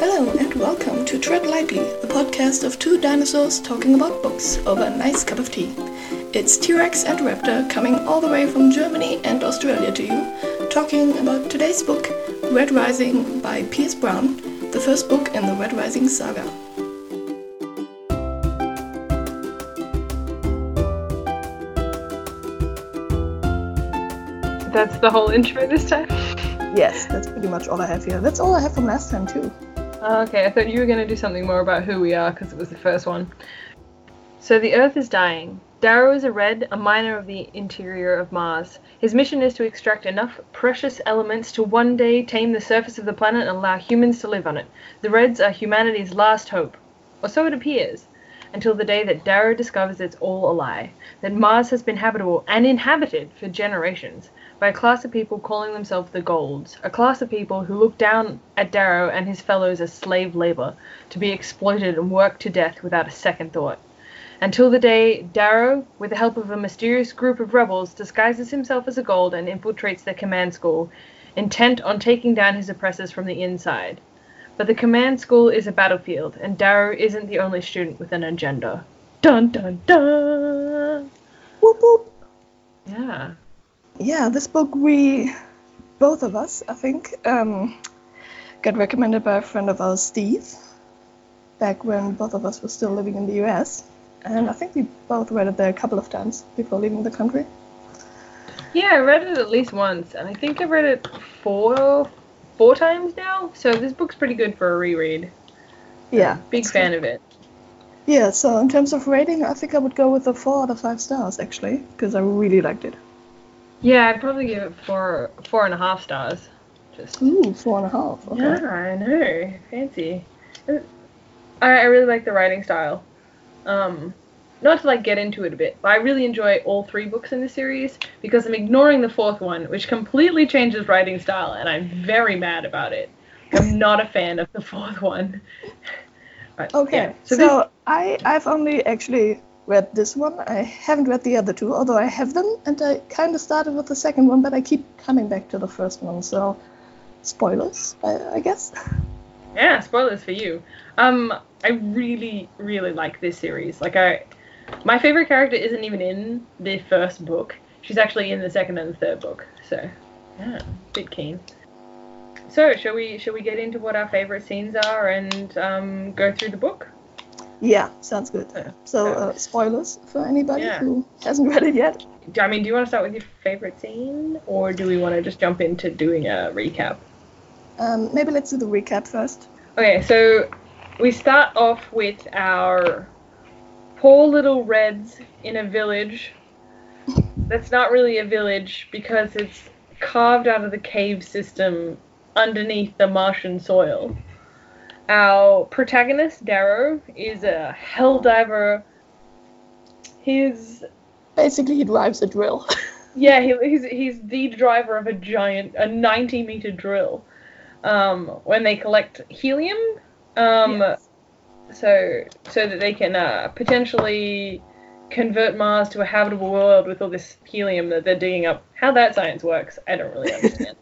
Hello and welcome to Tread Lightly, the podcast of two dinosaurs talking about books over a nice cup of tea. It's T-Rex and Raptor coming all the way from Germany and Australia to you, talking about today's book, Red Rising by Pierce Brown, the first book in the Red Rising saga. That's the whole intro this time? Yes, that's pretty much all I have here. That's all I have from last time too. Oh, okay, I thought you were going to do something more about who we are because it was the first one. So the Earth is dying. Darrow is a red, a miner of the interior of Mars. His mission is to extract enough precious elements to one day tame the surface of the planet and allow humans to live on it. The Reds are humanity's last hope. Or so it appears. Until the day that Darrow discovers it's all a lie. That Mars has been habitable and inhabited for generations by a class of people calling themselves the Golds, a class of people who look down at Darrow and his fellows as slave labor, to be exploited and worked to death without a second thought. Until the day Darrow, with the help of a mysterious group of rebels, disguises himself as a Gold and infiltrates their command school, intent on taking down his oppressors from the inside. But the command school is a battlefield, and Darrow isn't the only student with an agenda. Dun dun dun! Whoop whoop. Yeah. Yeah, this book we, both of us, I think, um, got recommended by a friend of ours, Steve, back when both of us were still living in the US. And I think we both read it there a couple of times before leaving the country. Yeah, I read it at least once, and I think I've read it four four times now. So this book's pretty good for a reread. Yeah. Big fan good. of it. Yeah, so in terms of rating, I think I would go with a 4 out of 5 stars, actually, because I really liked it. Yeah, I'd probably give it four four and a half stars. Just Ooh, four and a half. Okay. yeah, I know, fancy. I, I really like the writing style. Um, not to like get into it a bit, but I really enjoy all three books in the series because I'm ignoring the fourth one, which completely changes writing style, and I'm very mad about it. I'm not a fan of the fourth one. But, Okay, yeah, so, this- I, I've only actually read this one. I haven't read the other two, although I have them, and I kind of started with the second one, but I keep coming back to the first one, so spoilers, I, I guess. Yeah, spoilers for you. Um, I really, really like this series. Like, I, my favorite character isn't even in the first book. She's actually in the second and the third book. So, yeah, bit keen. So, shall we, shall we get into what our favorite scenes are and um, go through the book? Yeah, sounds good. Yeah. So, uh, spoilers for anybody Yeah. who hasn't read it yet. I mean, do you want to start with your favorite scene, or do we want to just jump into doing a recap? Um, maybe let's do the recap first. Okay, so we start off with our poor little Reds in a village. That's not really a village because it's carved out of the cave system underneath the Martian soil. Our protagonist, Darrow, is a hell diver. He's Basically, he drives a drill. yeah, he, he's he's the driver of a giant, a 90 meter drill. Um, when they collect helium, um, Yes. so so that they can uh, potentially convert Mars to a habitable world with all this helium that they're digging up. How that science works, I don't really understand.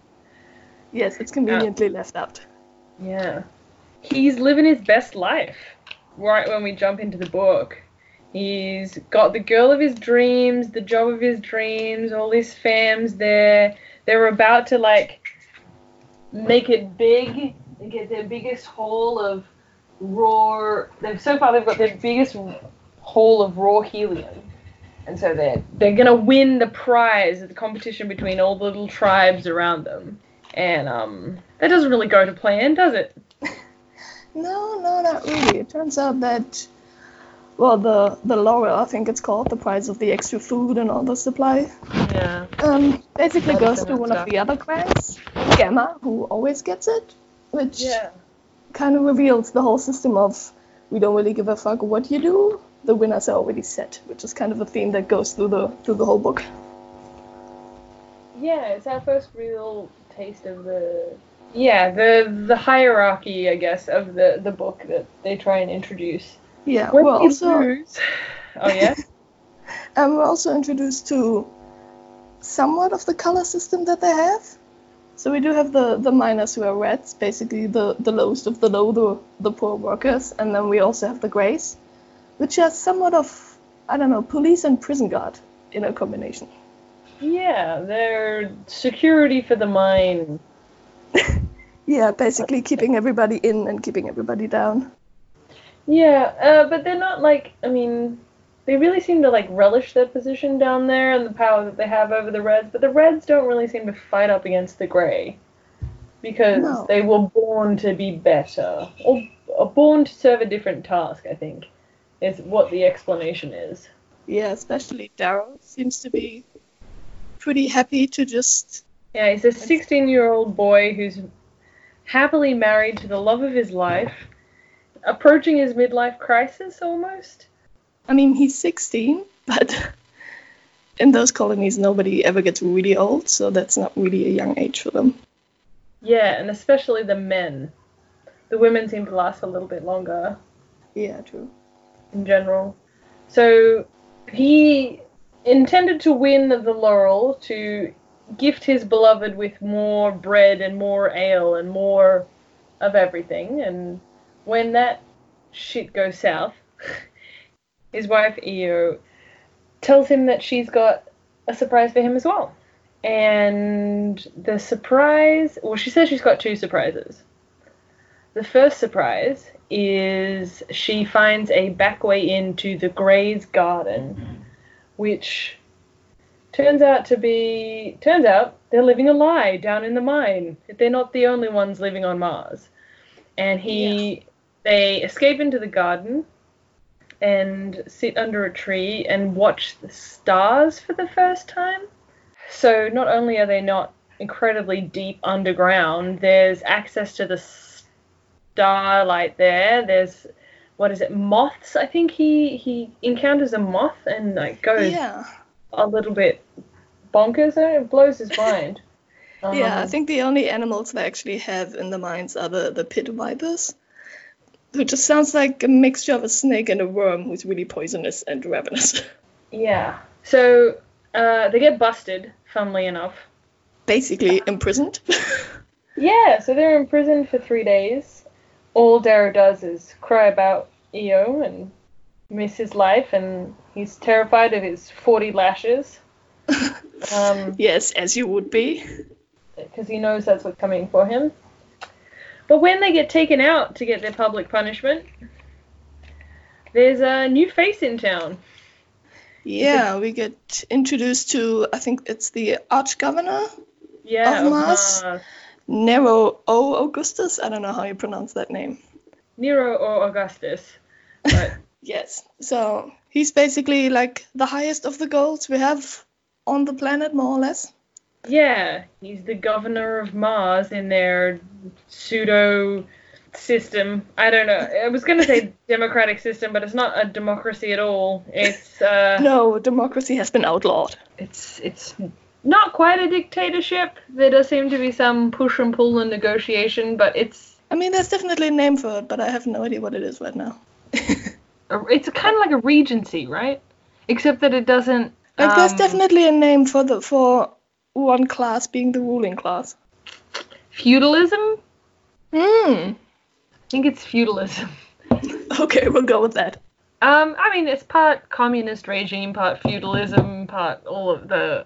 yes, it's conveniently left out. yeah, he's living his best life. Right when we jump into the book, he's got the girl of his dreams, the job of his dreams, all his fams there. They're about to like make it big. and get their biggest haul of raw. They've so far they've got their biggest haul of raw helium, and so they're they're gonna win the prize at the competition between all the little tribes around them. And um, that doesn't really go to plan, does it? No, no, not really. It turns out that, well, the the Laurel, I think it's called, the price of the extra food and all the supply, Yeah. um, basically Medicine goes to one stuff. of the other clans, Gamma, who always gets it, which Yeah. kind of reveals the whole system of we don't really give a fuck what you do. The winners are already set, which is kind of a theme that goes through the through the whole book. Yeah, it's our first real taste of the yeah the the hierarchy, I guess, of the the book that they try and introduce. Yeah, you also lose- oh yeah. um, we're also introduced to somewhat of the color system that they have. So we do have the, the miners who are reds, basically the, the lowest of the low, the, the poor workers, and then we also have the greys, which are somewhat of, I don't know, police and prison guard in a combination. Yeah, they're security for the mine. Yeah, basically keeping everybody in and keeping everybody down. Yeah, uh, but they're not like, I mean, they really seem to like relish their position down there and the power that they have over the Reds, but the Reds don't really seem to fight up against the Grey because No. they were born to be better or, or born to serve a different task. I think is what the explanation is. Yeah, especially Darrow seems to be pretty happy to just. Yeah, he's a 16 year old boy who's happily married to the love of his life, approaching his midlife crisis almost. I mean, he's 16, but in those colonies, nobody ever gets really old, so that's not really a young age for them. Yeah, and especially the men. The women seem to last a little bit longer Yeah, true. in general. So he intended to win the laurel to gift his beloved with more bread and more ale and more of everything. And when that shit goes south, his wife Eo tells him that she's got a surprise for him as well. And the surprise, well, she says she's got two surprises. The first surprise is she finds a back way into the Grey's garden, mm-hmm. which turns out to be turns out they're living a lie down in the mine. They're not the only ones living on Mars. And he they escape into the garden and sit under a tree and watch the stars for the first time. So not only are they not incredibly deep underground, there's access to the starlight there. There's what is it, moths? I think he he encounters a moth and like goes Yeah. A little bit bonkers. and It blows his mind. Yeah, I Um, think the only animals they actually have in the mines are the, the pit vipers, who just sounds like a mixture of a snake and a worm who's really poisonous and ravenous. Yeah. So uh, they get busted, funnily enough. Basically imprisoned. Yeah, so they're imprisoned for three days. All Darrow does is cry about Eo and miss his life, and he's terrified of his 40 lashes. Um, yes, as you would be. because he knows that's what's coming for him. But when they get taken out to get their public punishment, there's a new face in town. Yeah, we get introduced to, I think it's the arch governor, Yeah, Of? Mars. Nero au Augustus. I don't know how you pronounce that name. Nero or Augustus. But Yes. So he's basically like the highest of the golds we have on the planet, more or less. yeah, he's the governor of Mars in their pseudo system. I don't know. I was going to say democratic system, but it's not a democracy at all. It's uh No, democracy has been outlawed. it's it's not quite a dictatorship. There does seem to be some push and pull and negotiation, but it's I mean, there's definitely a name for it, but I have no idea what it is right now. it's kind of like a regency, right? Except that it doesn't. Like, there's um, definitely a name for the for one class being the ruling class. feudalism. Hmm. I think it's feudalism. Okay, we'll go with that. Um, I mean, it's part communist regime, part feudalism, part all of the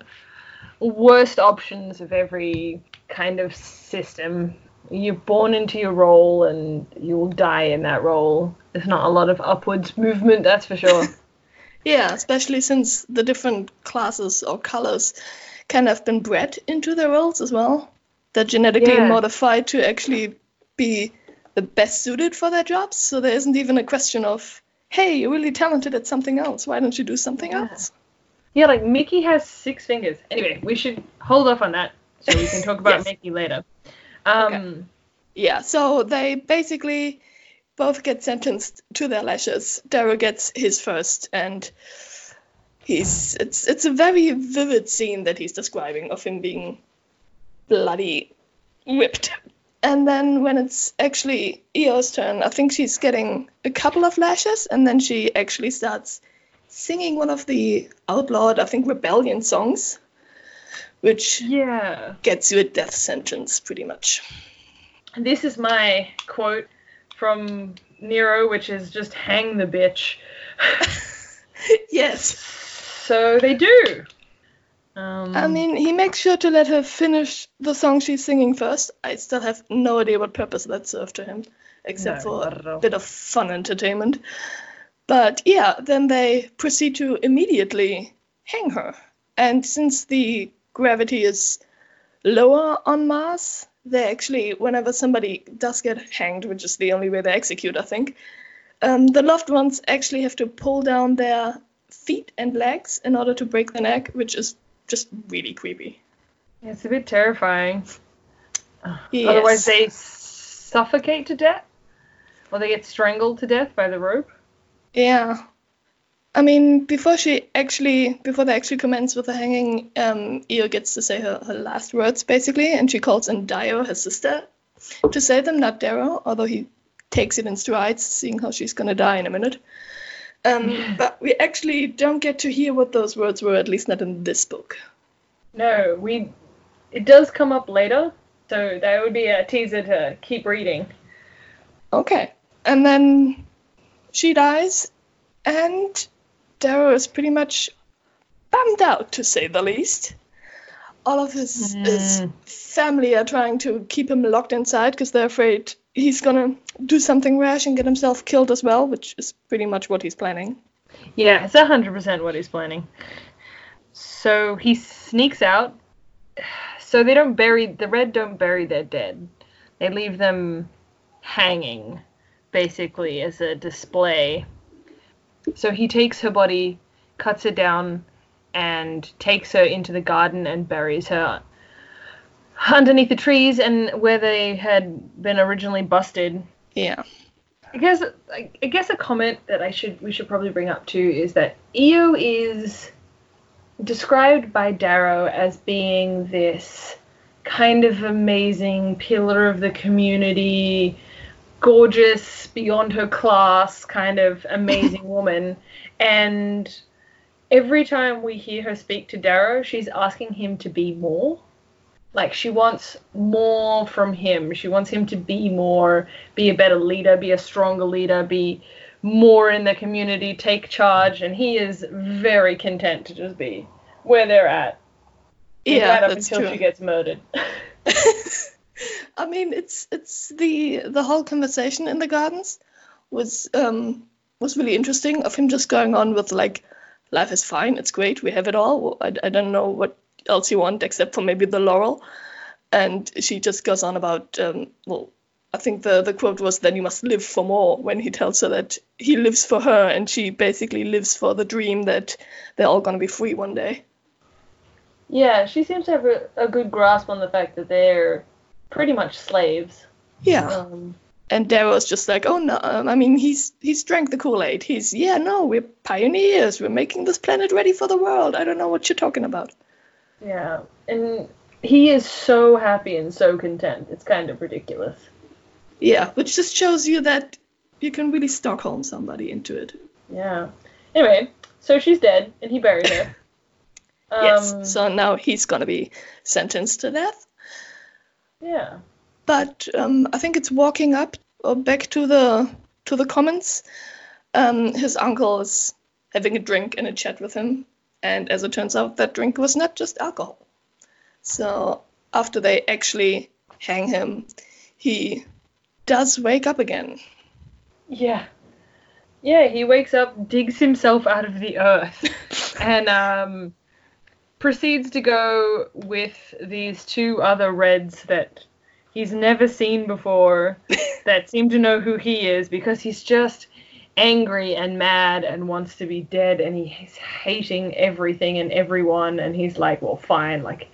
worst options of every kind of system. You're born into your role and you will die in that role. There's not a lot of upwards movement, that's for sure. Yeah, especially since the different classes or colors kind of been bred into their roles as well. They're genetically Yeah. modified to actually be the best suited for their jobs. So there isn't even a question of, hey, you're really talented at something else. Why don't you do something Yeah. else? yeah, like Mickey has six fingers. Anyway, we should hold off on that so we can talk about Yes. Mickey later. Um, Okay. Yeah, so they basically both get sentenced to their lashes. Darrow gets his first, and he's it's it's a very vivid scene that he's describing of him being bloody whipped. And then when it's actually Eo's turn, I think she's getting a couple of lashes, and then she actually starts singing one of the outlawed, I think, rebellion songs, which Yeah. gets you a death sentence pretty much. This is my quote from Nero, which is just hang the bitch. yes. So they do. Um, I mean, he makes sure to let her finish the song she's singing first. I still have no idea what purpose that served to him, except No, for not at all. a bit of fun entertainment. But yeah, then they proceed to immediately hang her. And since the gravity is lower on Mars, they actually, whenever somebody does get hanged, which is the only way they execute, I think, um, the loved ones actually have to pull down their feet and legs in order to break the neck, which is just really creepy. it's a bit terrifying. Yes. Otherwise, they suffocate to death, or they get strangled to death by the rope. Yeah. I mean, before she actually, before they actually commence with the hanging, um, Eo gets to say her, her last words basically, and she calls in Dio, her sister, to say them, not Darrow, although he takes it in strides, seeing how she's gonna die in a minute. Um, but we actually don't get to hear what those words were, at least not in this book. No, we. It does come up later, so that would be a teaser to keep reading. Okay. And then she dies, and Darrow is pretty much bummed out, to say the least. All of his, his Mm. family are trying to keep him locked inside because they're afraid he's gonna do something rash and get himself killed as well, which is pretty much what he's planning. Yeah, it's hundred percent what he's planning. So he sneaks out. So they don't bury the red. Don't bury their dead. They leave them hanging, basically as a display. So he takes her body, cuts her down, and takes her into the garden and buries her underneath the trees and where they had been originally busted Yeah. I guess I, I guess a comment that I should we should probably bring up too is that Eo is described by Darrow as being this kind of amazing pillar of the community, gorgeous beyond her class, kind of amazing woman, and every time we hear her speak to Darrow, she's asking him to be more. Like she wants more from him. She wants him to be more, be a better leader, be a stronger leader, be more in the community, take charge, and he is very content to just be where they're at. Yeah, right up that's until true. she gets murdered. I mean, it's it's the the whole conversation in the gardens was um was really interesting of him just going on with like life is fine, it's great, we have it all. I, I don't know what else you want except for maybe the laurel, and she just goes on about um well. I think the, the quote was then you must live for more when he tells her that he lives for her and she basically lives for the dream that they're all gonna be free one day. yeah, she seems to have a, a good grasp on the fact that they're pretty much slaves. Yeah. Um, And Darrow's just like, oh no, I mean, he's he's drank the Kool Aid. He's yeah, no, we're pioneers. We're making this planet ready for the world. I don't know what you're talking about. yeah, and he is so happy and so content. It's kind of ridiculous. Yeah, which just shows you that you can really Stockholm somebody into it. Yeah. Anyway, so she's dead, and he buried her. Um, yes. So now he's gonna be sentenced to death. Yeah. But um, I think it's walking up or back to the to the commons. Um, his uncle is having a drink and a chat with him, and as it turns out, that drink was not just alcohol. So after they actually hang him, he does wake up again. Yeah. Yeah, he wakes up, digs himself out of the earth, and um, proceeds to go with these two other Reds that he's never seen before that seem to know who he is because he's just angry and mad and wants to be dead and he's hating everything and everyone and he's like, well, fine, like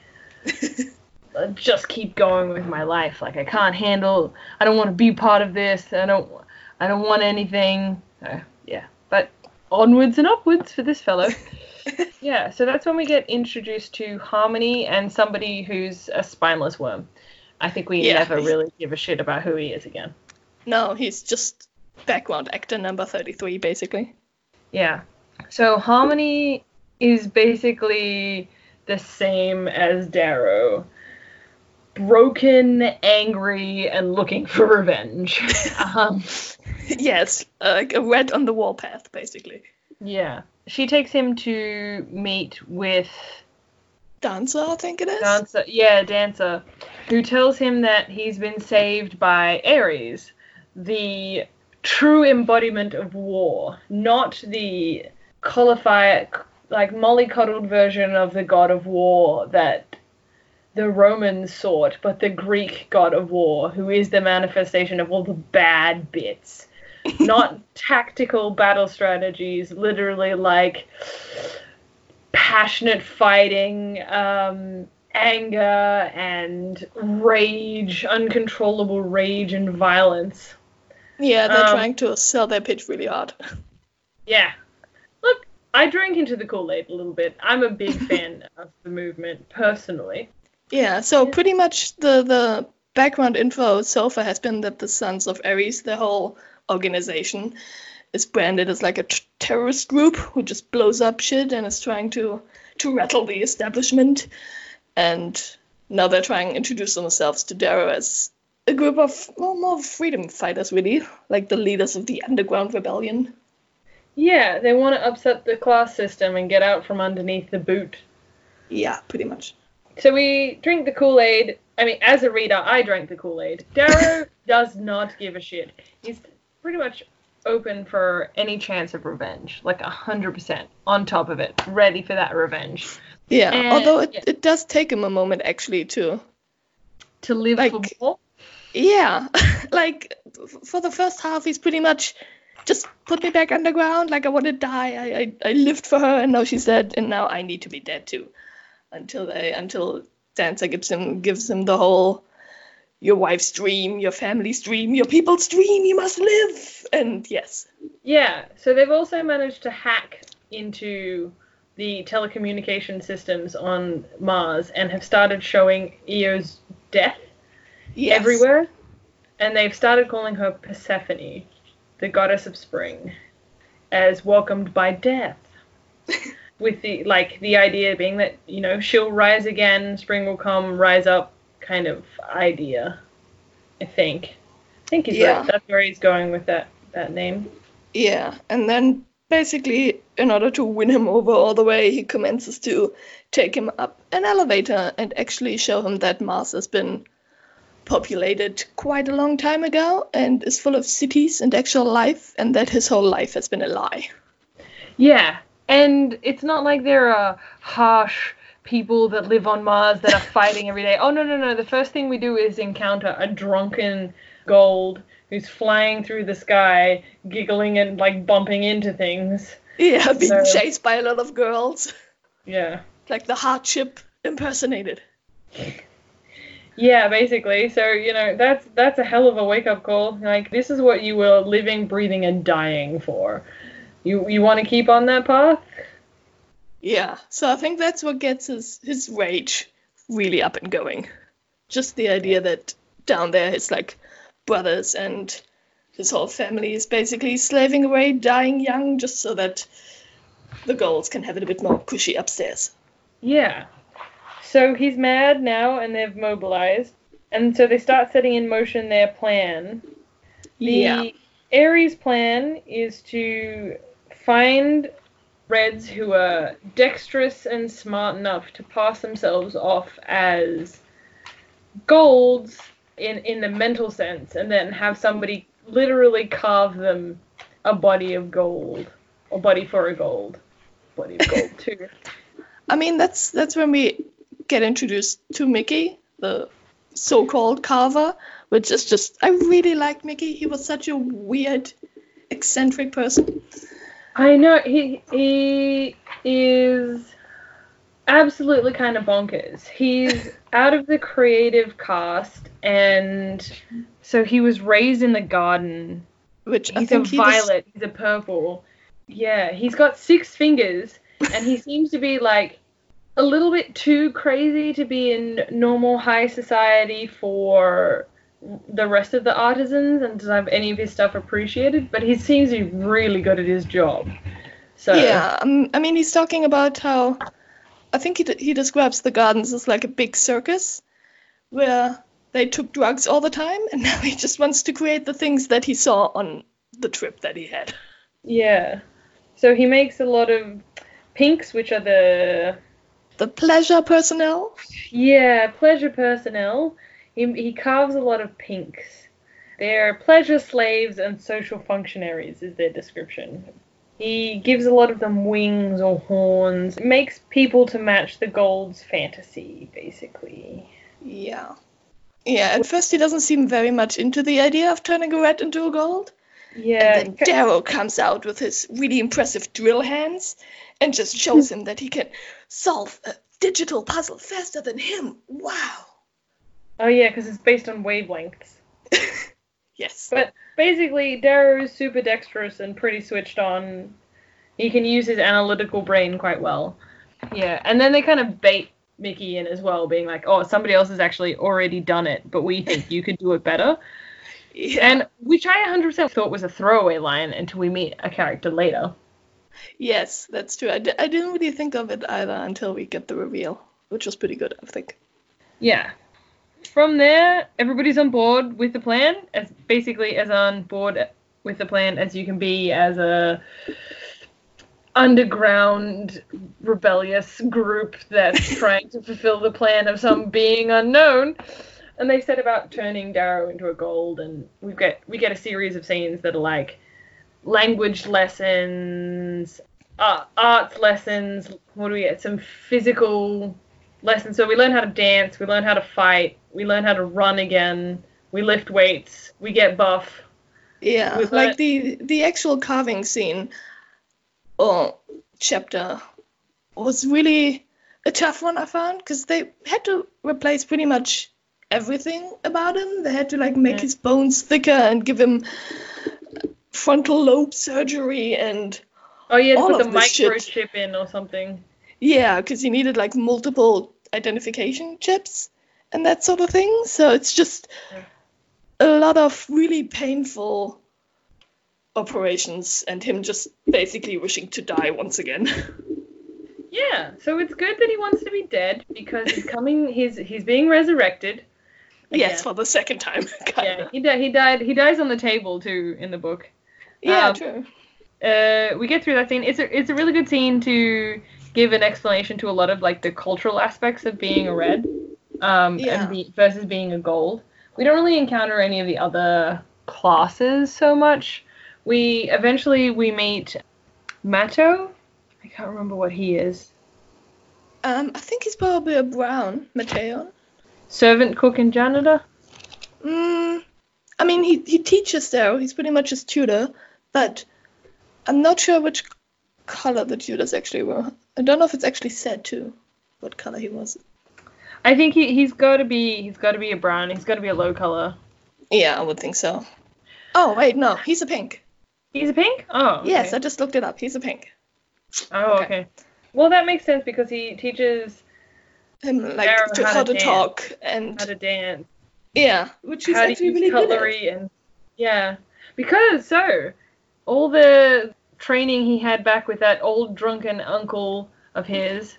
uh, just keep going with my life. Like I can't handle. I don't want to be part of this. I don't. I don't want anything. So, yeah, but onwards and upwards for this fellow. yeah, so that's when we get introduced to Harmony and somebody who's a spineless worm. I think we Yeah. never really give a shit about who he is again. No, he's just background actor number 33, basically. Yeah. So Harmony is basically the same as Darrow. Broken, angry, and looking for revenge. um, yes, uh, like a red on the warpath, basically. yeah. She takes him to meet with Dancer, I think it is. Dancer, yeah, Dancer, who tells him that he's been saved by Ares, the true embodiment of war, not the qualified, like mollycoddled version of the god of war that the Romans sought, but the Greek god of war, who is the manifestation of all the bad bits. Not tactical battle strategies, literally like passionate fighting, um, anger and rage, uncontrollable rage and violence. Yeah, they're Um, trying to sell their pitch really hard. Yeah. Look, I drank into the Kool Aid a little bit. I'm a big fan of the movement, personally. Yeah, so pretty much the the background info so far has been that the Sons of Ares, the whole organization, is branded as like a t- terrorist group who just blows up shit and is trying to to rattle the establishment. And now they're trying to introduce themselves to Darrow as a group of well, more freedom fighters, really, like the leaders of the underground rebellion. Yeah, they want to upset the class system and get out from underneath the boot. Yeah, pretty much. So we drink the Kool Aid. I mean, as a reader, I drank the Kool Aid. Darrow does not give a shit. He's pretty much open for any chance of revenge, like a hundred percent on top of it, ready for that revenge. Yeah, And- although it, yeah. it does take him a moment actually to To live for Like- more. Yeah, like for the first half, he's pretty much just put me back underground. Like I want to die. I, I I lived for her, and now she's dead, and now I need to be dead too. Until they until Dancer gives him gives him the whole your wife's dream, your family's dream, your people's dream. You must live. And yes, Yeah, so they've also managed to hack into the telecommunication systems on Mars and have started showing Eo's death yes. everywhere. And they've started calling her Persephone, the goddess of spring, as welcomed by death. With the like the idea being that, you know, she'll rise again, spring will come, rise up kind of idea. I think. I think he's Yeah. right. That's where he's going with that that name. Yeah, and then basically, in order to win him over all the way, he commences to take him up an elevator and actually show him that Mars has been populated quite a long time ago and is full of cities and actual life, and that his whole life has been a lie. Yeah, and it's not like they're a harsh people that live on Mars that are fighting every day. Oh no no no! The first thing we do is encounter a drunken gold who's flying through the sky, giggling and like bumping into things. Yeah, being No. chased by a lot of girls, Yeah. like the hardship impersonated. Yeah, basically. So, you know, that's that's a hell of a wake up call. Like this is what you were living, breathing and dying for. You you want to keep on that path? Yeah, so I think that's what gets his his rage really up and going. Just the idea that down there his like brothers and his whole family is basically slaving away, dying young, just so that the girls can have it a bit more cushy upstairs. Yeah. So he's mad now and they've mobilized. And so they start setting in motion their plan. The Yeah. Ares plan is to find Reds who are dexterous and smart enough to pass themselves off as golds in, in the mental sense and then have somebody literally carve them a body of gold. Or body for a gold. Body of gold too. I mean that's that's when we get introduced to Mickey, the so-called carver, which is just I really liked Mickey. He was such a weird, eccentric person. I know he he is absolutely kind of bonkers. He's out of the creative cast, and so he was raised in the garden. Which I He's a he violet. He's a purple. Yeah, he's got six fingers, and he seems to be like a little bit too crazy to be in normal high society for the rest of the artisans and to have any of his stuff appreciated. But he seems to be really good at his job. So Yeah, um, I mean, he's talking about how I think he he describes the gardens as like a big circus where they took drugs all the time, and now he just wants to create the things that he saw on the trip that he had. Yeah. So he makes a lot of pinks, which are the The pleasure personnel. yeah pleasure personnel. He he carves a lot of pinks. They're pleasure slaves and social functionaries, is their description. He gives a lot of them wings or horns. Makes people to match the gold's fantasy, basically. Yeah. Yeah, at first he doesn't seem very much into the idea of turning a rat into a gold. Yeah. And then Darrow comes out with his really impressive drill hands and just shows him that he can solve a digital puzzle faster than him. Wow. Oh yeah, because it's based on wavelengths. Yes. But basically, Darrow is super dexterous and pretty switched on. He can use his analytical brain quite well. Yeah, and then they kind of bait Mickey in as well, being like, "Oh, somebody else has actually already done it, but we think you could do it better." Yeah. And which I 100% thought was a throwaway line until we meet a character later. yes, that's true. I, d- I didn't really think of it either until we get the reveal, which was pretty good, I think. Yeah. From there, everybody's on board with the plan, as basically as on board with the plan as you can be as a underground rebellious group that's trying to fulfill the plan of some being unknown. And they set about turning Darrow into a gold, and we get we get a series of scenes that are like language lessons, uh, arts lessons. What do we get? Some physical lessons. So we learn how to dance, we learn how to fight, we learn how to run again, we lift weights, we get buff. Yeah, With like the the actual carving scene or chapter was really a tough one I found because they had to replace pretty much everything about him. They had to like make Yeah. his bones thicker and give him frontal lobe surgery and Oh yeah, put the of this shit. microchip in or something. yeah, because he needed like multiple identification chips and that sort of thing. So it's just a lot of really painful operations and him just basically wishing to die once again. Yeah, so it's good that he wants to be dead because he's coming. He's he's being resurrected. yes, Again. for the second time. Yeah, Kinda. he died. He died. He dies on the table too in the book. Yeah, Um, true. uh, we get through that scene. It's a it's a really good scene to give an explanation to a lot of like the cultural aspects of being a red, um, Yeah. and be, versus being a gold. We don't really encounter any of the other classes so much. We eventually we meet Matteo. I can't remember what he is. Um, I think he's probably a brown, Matteo. Servant, cook, and janitor. Mm, I mean, he, he teaches there. He's pretty much his tutor, but I'm not sure which color the tutors actually were. I don't know if it's actually said too what color he was. I think he he's got to be he's got to be a brown. He's got to be a low color. Yeah, I would think so. Oh, wait, no, he's a pink. He's a pink. Oh. Yes. I just looked it up. He's a pink. Oh, okay. okay. Well, that makes sense because he teaches Him, like, Darrow to, how how to to dance. talk and, how to dance, yeah, which he's how to actually use really good cutlery, and yeah, because so all the training he had back with that old drunken uncle of his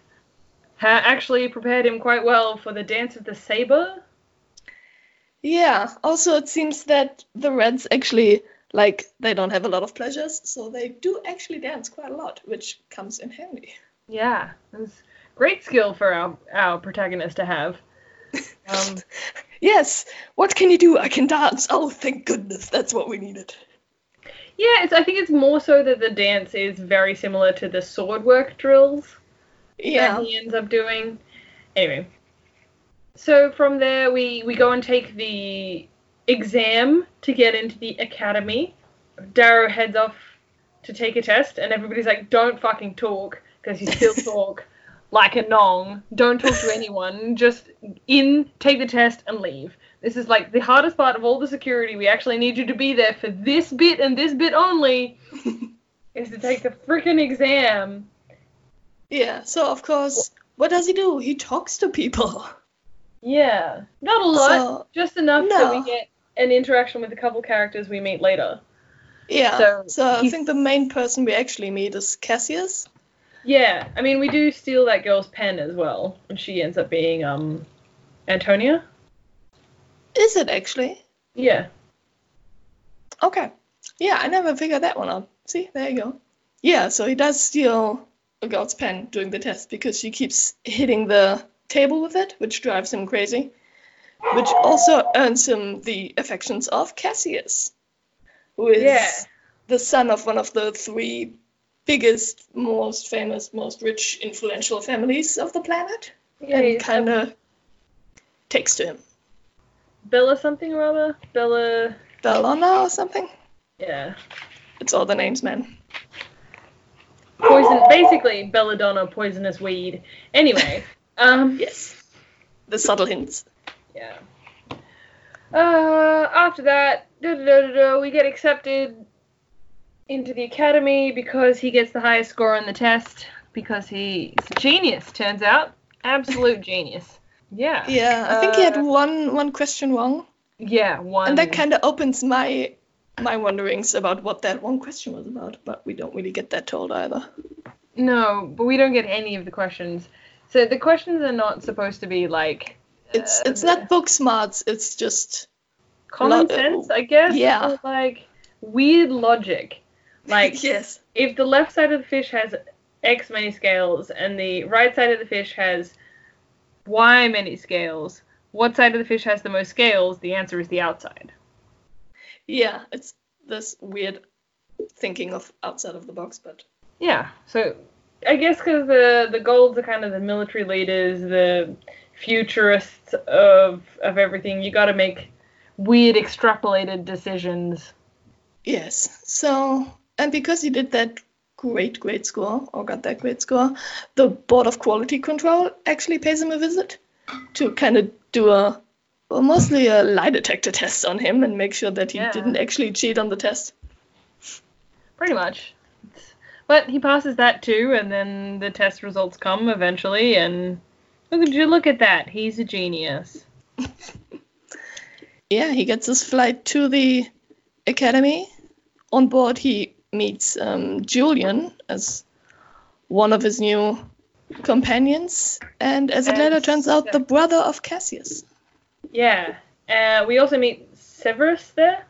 ha- actually prepared him quite well for the dance of the saber. Yeah, also it seems that the Reds actually, like, they don't have a lot of pleasures, so they do actually dance quite a lot, which comes in handy. Yeah, it's great skill for our our protagonist to have. Um, Yes, what can you do? I can dance. Oh, thank goodness, that's what we needed. Yeah, it's, I think it's more so that the dance is very similar to the sword work drills Yeah, that he ends up doing. Anyway, so from there we we go and take the exam to get into the academy. Darrow heads off to take a test, and everybody's like, "Don't fucking talk, because you still talk like a nong. Don't talk to anyone. Just in, take the test, and leave." This is like the hardest part of all the security. We actually need you to be there for this bit and this bit only. is to take the freaking exam. Yeah. So of course, what does he do? He talks to people. Yeah, not a lot, So just enough that no. we get an interaction with a couple characters we meet later. yeah. So, So I think the main person we actually meet is Cassius, Yeah, I mean, we do steal that girl's pen as well, and she ends up being um, Antonia. Is it actually? Yeah. Okay. Yeah, I never figured that one out. See, there you go. Yeah, so he does steal a girl's pen during the test because she keeps hitting the table with it, which drives him crazy. Which also earns him the affections of Cassius, who is Yeah. the son of one of the three biggest, most famous, most rich, influential families of the planet, Yeah, and kind of takes to him. Bella something or other. Bella. Bellona or something? Yeah. It's all the names, man. Poison. Basically, belladonna, poisonous weed. Anyway. Um. Yes. The subtle hints. Yeah. Uh, after that, da, da, da, da, da, we get accepted into the academy because he gets the highest score on the test because he's a genius. Turns out, absolute genius. Yeah. Yeah, I think he had Uh, one one question wrong, Yeah. One. and that kind of opens my my wonderings about what that one question was about. But we don't really get that told either. No, but we don't get any of the questions. So the questions are not supposed to be like. It's uh, it's not book smarts. It's just common sense, I guess. yeah. like weird logic. Like yes, if the left side of the fish has X many scales and the right side of the fish has Y many scales, what side of the fish has the most scales? The answer is the outside. yeah. It's this weird thinking of outside of the box, but Yeah. So I guess because the the golds are kind of the military leaders, the futurists of of everything, you got to make weird extrapolated decisions. yes. So and because he did that great great score or got that great score, the board of quality control actually pays him a visit to kind of do a well, mostly a lie detector test on him and make sure that he Yeah. didn't actually cheat on the test. Pretty much. But he passes that too, and then the test results come eventually, and look at you look at that. He's a genius. Yeah, he gets his flight to the academy. On board, he meets um, Julian as one of his new companions, and as it later turns out, the brother of Cassius. Yeah. Uh, we also meet Severus there.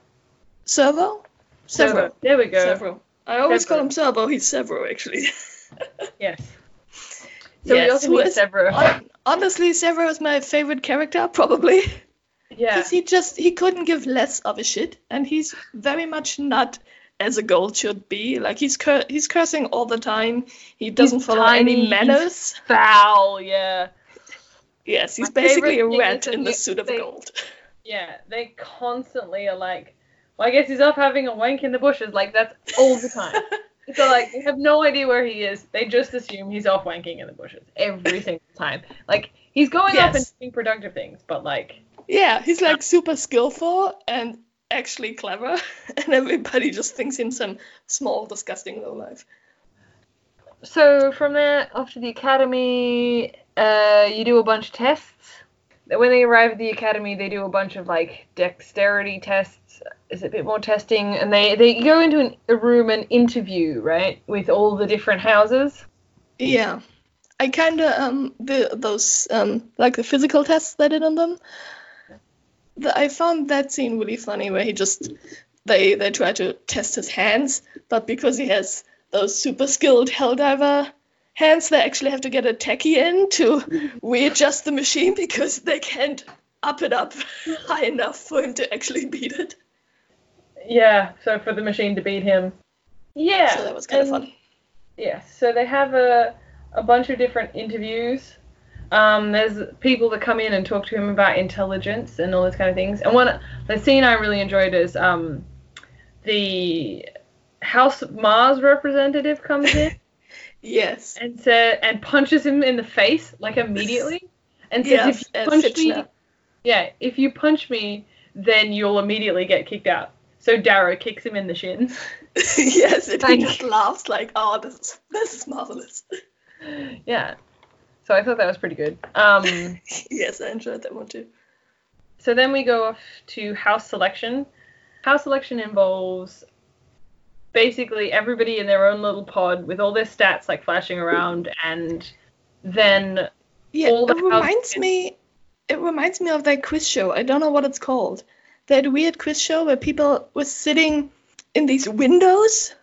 Servo? Sevro. There we go. Sevro. I always call him Servo. He's Sevro, actually. Yes. So we Yes, also meet. Hon- Honestly, Sevro is my favorite character, probably. Yeah. Because he just he couldn't give less of a shit, and he's very much not as a gold should be. Like he's cur- he's cursing all the time. He doesn't follow tiny, any manners. Foul. Yeah. Yes, he's My basically a rat in the suit of they- gold. Yeah. They constantly are like, well, I guess he's off having a wank in the bushes. Like that's all the time. So like they have no idea where he is. They just assume he's off wanking in the bushes every single time. Like he's going off and doing productive things, but like Yeah, he's like super skillful and actually clever, and everybody just thinks him some small, disgusting low life. so from there off to the academy, uh, you do a bunch of tests. When they arrive at the academy, they do a bunch of like dexterity tests. Is a bit more testing? And they they go into an, a room and interview right with all the different houses. Yeah. I kind of um the those um like the physical tests they did on them. The, I found that scene really funny where he just they they try to test his hands, but because he has those super skilled hell diver hands, they actually have to get a techie in to readjust the machine because they can't up it up high enough for him to actually beat it. Yeah. So for the machine to beat him. Yeah. So that was kind of fun. Yes, so they have a, a bunch of different interviews. Um, there's people that come in and talk to him about intelligence and all those kind of things. And one the scene I really enjoyed is um, the House Mars representative comes in Yes. and said and punches him in the face like immediately and says Yeah, if you punch me, yeah, if you punch me, then you'll immediately get kicked out. So Darrow kicks him in the shins. yes, and he Thank- just laughs like, "Oh, this is this is marvelous." Yeah. So I thought that was pretty good. Um, yes, I enjoyed that one too. So then we go off to house selection. House selection involves basically everybody in their own little pod with all their stats like flashing around, and then Yeah, all the it reminds houses- me. It reminds me of that quiz show. I don't know what it's called. That weird quiz show where people were sitting in these windows.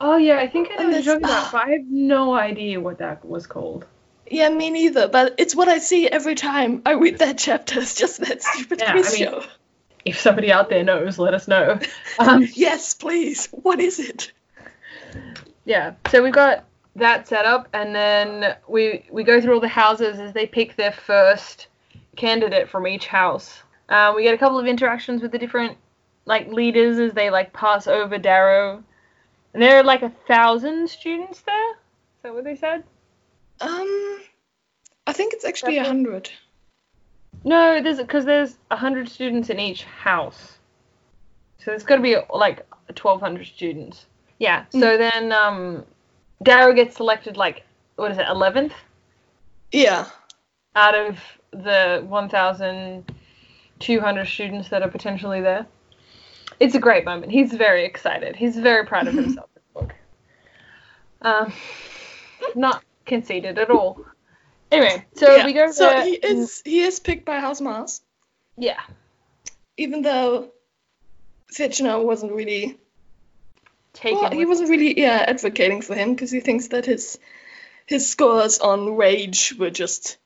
oh yeah, I think I know what you're talking about, but I have no idea what that was called. Yeah, me neither. But it's what I see every time I read that chapter. It's just that stupid Yeah, quiz I mean- show. If somebody out there knows, let us know. Um, Yes, please. What is it? Yeah. So we've got that set up, and then we we go through all the houses as they pick their first candidate from each house. Um, we get a couple of interactions with the different like leaders as they like pass over Darrow, and there are like a thousand students there. Is that what they said? Um, I think it's actually a hundred. No, there's because there's a hundred students in each house, so there's got to be like twelve hundred students. Yeah. So then um, Darrow gets selected like what is it, eleventh? Yeah. out of the 1,200 students that are potentially there. It's a great moment. He's very excited. He's very proud of himself the book. Um, not conceited at all. Anyway, so yeah. we go So he is he is picked by House Mars, Yeah. even though Fitchner wasn't really Taken. well, he wasn't really yeah advocating for him because he thinks that his his scores on rage were just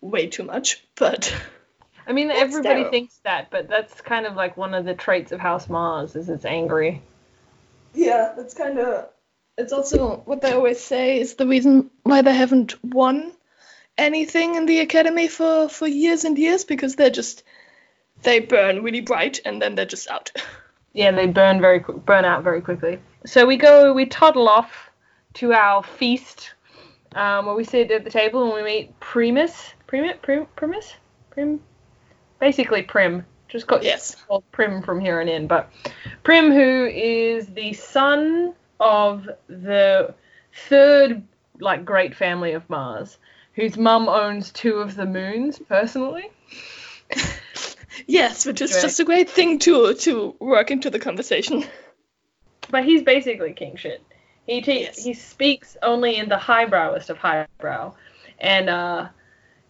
way too much. But I mean, That's everybody Darrow. thinks that, but that's kind of like one of the traits of House Mars is it's angry. yeah, that's kind of it's also what they always say is the reason why they haven't won anything in the academy for for years and years because they're just they burn really bright and then they're just out. Yeah, they burn very qu- burn out very quickly. So we go, we toddle off to our feast, um, where we sit at the table and we meet Primus, Primus, Prim, Primus, Prim, basically Prim. Just got Yes. called Prim from here on in, but Prim, who is the son of the third like great family of Mars, whose mum owns two of the moons personally. Yes, which is just a great thing to to work into the conversation. But he's basically king shit. He te- Yes. he speaks only in the highbrowest of highbrow. And uh,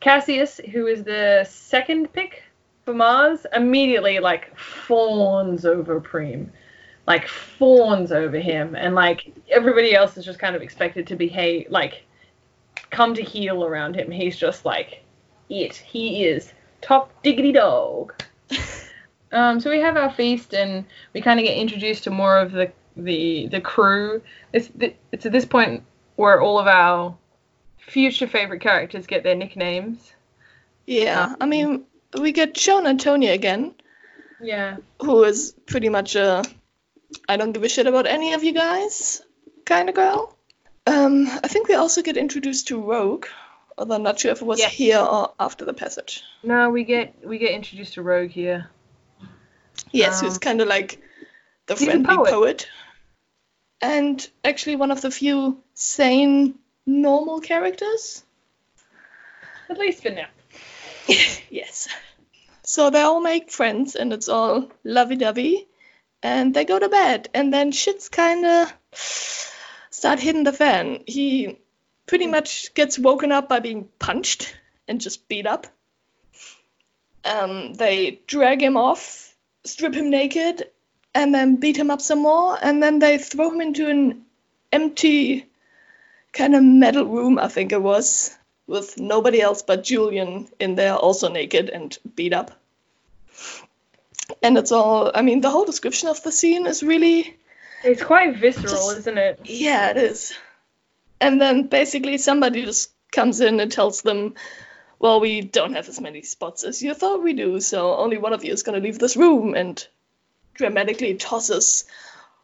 Cassius, who is the second pick for Mars, immediately like fawns over Prim. Like fawns over him and like everybody else is just kind of expected to behave like come to heel around him. He's just like it. He is top diggity dog. Um, so we have our feast, and we kind of get introduced to more of the the the crew. It's it's at this point where all of our future favorite characters get their nicknames. Yeah, I mean, we get shown Antonia again, Yeah. who is pretty much a I don't give a shit about any of you guys kind of girl. Um, I think we also get introduced to Rogue, although I'm not sure if it was here or after the passage. No, we get we get introduced to Rogue here. Yes, Um, who's kind of like the friendly poet. poet. And actually one of the few sane, normal characters. At least for now. yes. So they all make friends and it's all lovey dovey. And they go to bed. And then shit's kind of start hitting the fan. He pretty much gets woken up by being punched and just beat up. Um, they drag him off, strip him naked, and then beat him up some more. And then they throw him into an empty kind of metal room, I think it was with nobody else but Julian in there, also naked and beat up. And it's all, I mean, the whole description of the scene is really, It's quite visceral, Just- isn't it? yeah, it is. And then basically somebody just comes in and tells them, well, we don't have as many spots as you thought we do, so only one of you is going to leave this room, and dramatically tosses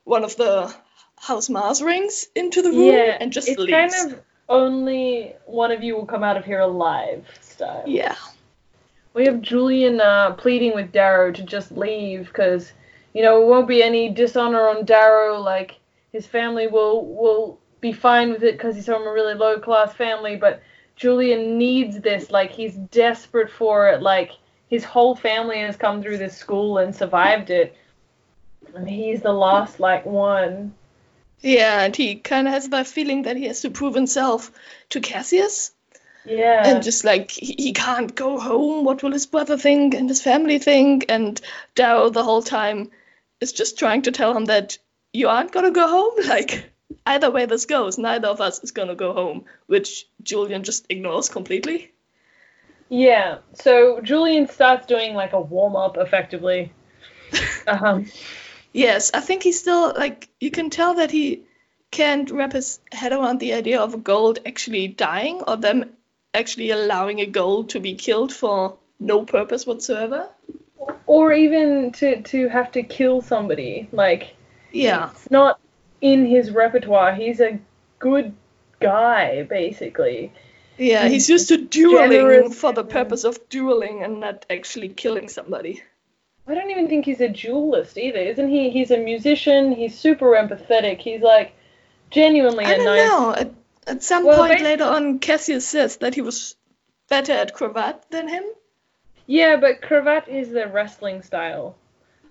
one of the House Mars rings into the room Yeah, and just it's leaves. kind of only one of you will come out of here alive style. Yeah. We have Julian uh, pleading with Darrow to just leave because, you know, it won't be any dishonor on Darrow. Like his family will will be fine with it because he's from a really low class family. But Julian needs this. Like he's desperate for it. Like his whole family has come through this school and survived it, and he's the last like one. Yeah, and he kind of has that feeling that he has to prove himself to Cassius. Yeah. and just like he, he can't go home what will his brother think and his family think and Darrow the whole time is just trying to tell him that you aren't gonna go home like either way this goes neither of us is gonna go home which Julian just ignores completely Yeah. So Julian starts doing like a warm up effectively. Um, yes I think he's still like you can tell that he can't wrap his head around the idea of a gold actually dying or them actually allowing a gold to be killed for no purpose whatsoever or even to to have to kill somebody. Like yeah it's not in his repertoire. He's a good guy, basically. Yeah, he's used to dueling generous for the purpose of dueling and not actually killing somebody. I don't even think he's a duelist either, isn't he? He's a musician. He's super empathetic. He's like genuinely I a don't nice. know. At, at some Well, point later on, Cassius says that he was better at cravat than him. Yeah, but cravat is the wrestling style,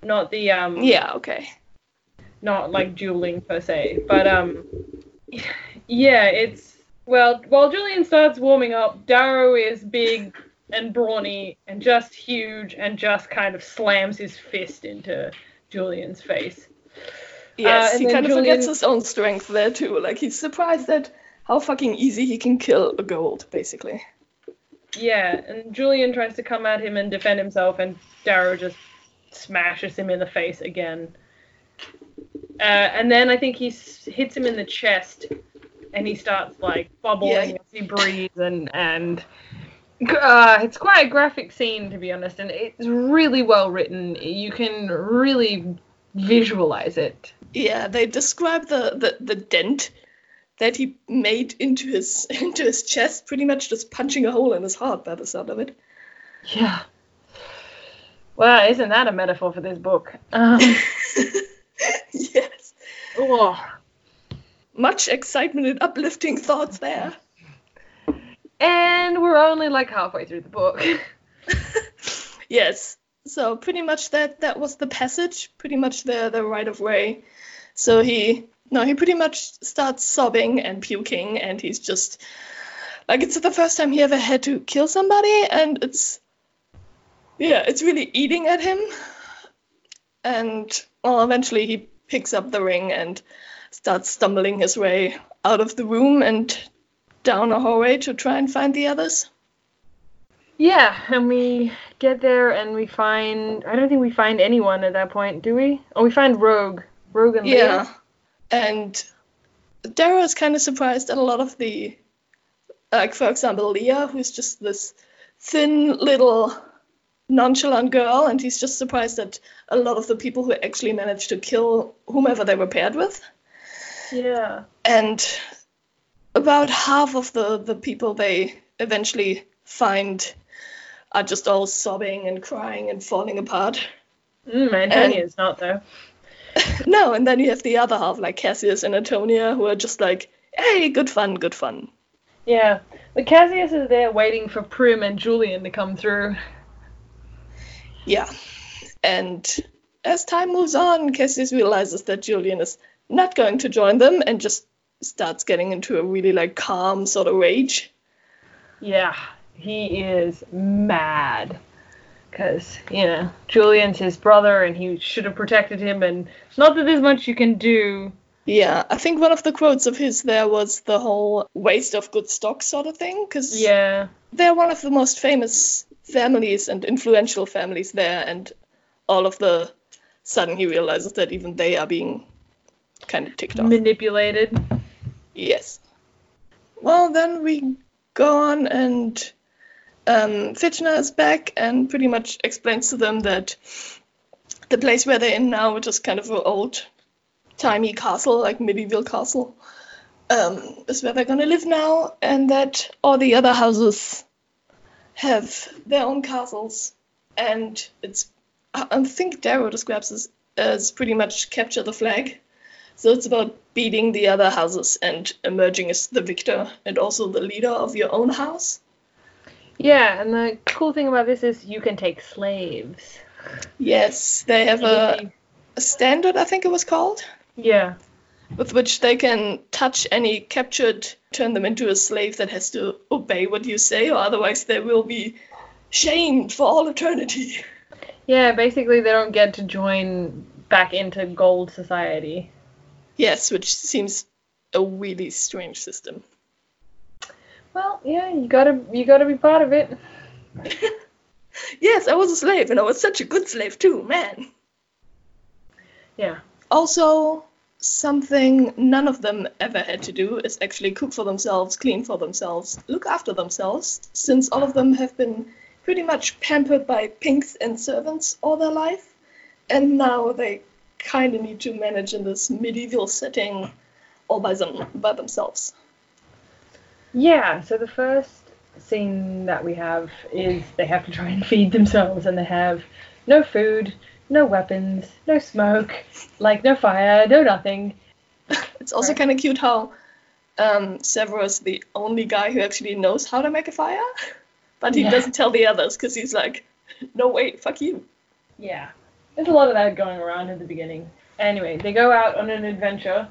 not the um. Yeah, okay. Not like dueling per se, but um. Yeah, it's well. While Julian starts warming up, Darrow is big and brawny and just huge and just kind of slams his fist into Julian's face. Yes, and he kind of Julian- forgets his own strength there too. Like he's surprised at how fucking easy he can kill a gold, basically. Yeah, and Julian tries to come at him and defend himself, and Darrow just smashes him in the face again. Uh, and then I think he s- hits him in the chest, and he starts like bubbling Yeah. as he breathes, and and uh, it's quite a graphic scene to be honest, and it's really well written. You can really visualize it. Yeah, they describe the, the, the dent that he made into his into his chest, pretty much just punching a hole in his heart by the sound of it. Yeah. Well, isn't that a metaphor for this book? Um, yes. oh. Much excitement and uplifting thoughts there. And we're only like halfway through the book. yes. So pretty much that that was the passage, pretty much the the right of way. So he no, he pretty much starts sobbing and puking and he's just like it's the first time he ever had to kill somebody and it's yeah, it's really eating at him. And well eventually he picks up the ring and starts stumbling his way out of the room and down a hallway to try and find the others. yeah, and we get there and we find. I don't think we find anyone at that point, do we? Oh, we find Rogue. Rogue and Leah. Yeah. And Darrow is kind of surprised at a lot of the, like, for example, Leah, who's just this thin little nonchalant girl, and he's just surprised at a lot of the people who actually managed to kill whomever they were paired with. Yeah. And about half of the, the people they eventually find are just all sobbing and crying and falling apart. Mm, Antonia's not though. No, and then you have the other half, like Cassius and Antonia, who are just like, hey, good fun, good fun. Yeah. But Cassius is there waiting for Prim and Julian to come through. Yeah. And as time moves on, Cassius realizes that Julian is not going to join them and just starts getting into a really like calm sort of rage. Yeah, he is mad. Because, you know, Julian's his brother and he should have protected him, and not that there's much you can do. Yeah, I think one of the quotes of his there was the whole waste of good stock sort of thing, because Yeah. they're one of the most famous families and influential families there, and all of the sudden he realizes that even they are being kind of ticked off. Manipulated. Yes. Well, then we go on, and um, Fitchner is back and pretty much explains to them that the place where they're in now, which is kind of an old timey castle, like medieval castle, um, is where they're gonna live now, and that all the other houses have their own castles, and it's I think Darrow describes this as pretty much capture the flag. So it's about beating the other houses and emerging as the victor and also the leader of your own house. Yeah, and the cool thing about this is you can take slaves. Yes, they have a, a standard, I think it was called. Yeah. with which they can touch any captured, turn them into a slave that has to obey what you say, or otherwise they will be shamed for all eternity. Yeah, basically they don't get to join back into gold society. Yes, which seems a really strange system. Well, yeah, you gotta you gotta be part of it. yes, I was a slave, and I was such a good slave too, man. Yeah. Also, something none of them ever had to do is actually cook for themselves, clean for themselves, look after themselves, since all of them have been pretty much pampered by pinks and servants all their life, and now they kind of need to manage in this medieval setting all by, them, by themselves. Yeah, so the first scene that we have is they have to try and feed themselves, and they have no food, no weapons, no smoke, like no fire, no nothing. It's also Right. kind of cute how um, Sevro, the only guy who actually knows how to make a fire, but he Yeah. doesn't tell the others because he's like, no, wait, fuck you. Yeah, there's a lot of that going around in the beginning. Anyway, they go out on an adventure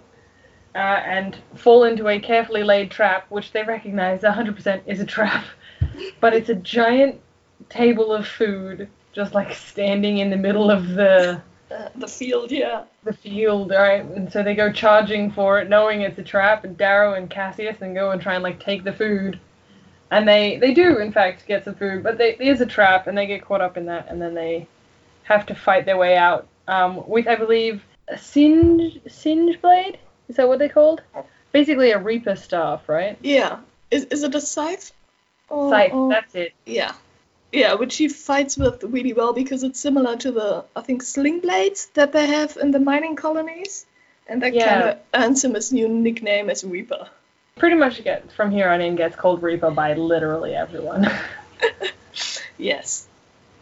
uh, and fall into a carefully laid trap, which they recognize 100% is a trap. But it's a giant table of food, just like standing in the middle of the Uh, the field, yeah. the field, right? And so they go charging for it, knowing it's a trap. And Darrow and Cassius then go and try and like take the food, and they they do in fact get some food, but they, it is a trap, and they get caught up in that, and then they have to fight their way out um, with I believe a singe singe blade. Is that what they're called? Basically a reaper staff, right? Yeah. Is, is it a scythe? Or, Scythe. or- That's it. Yeah. Yeah, which he fights with really well because it's similar to the, I think, sling blades that they have in the mining colonies. And that Yeah. kind of earns him his new nickname as Reaper. Pretty much get from here on in gets called reaper by literally everyone. Yes.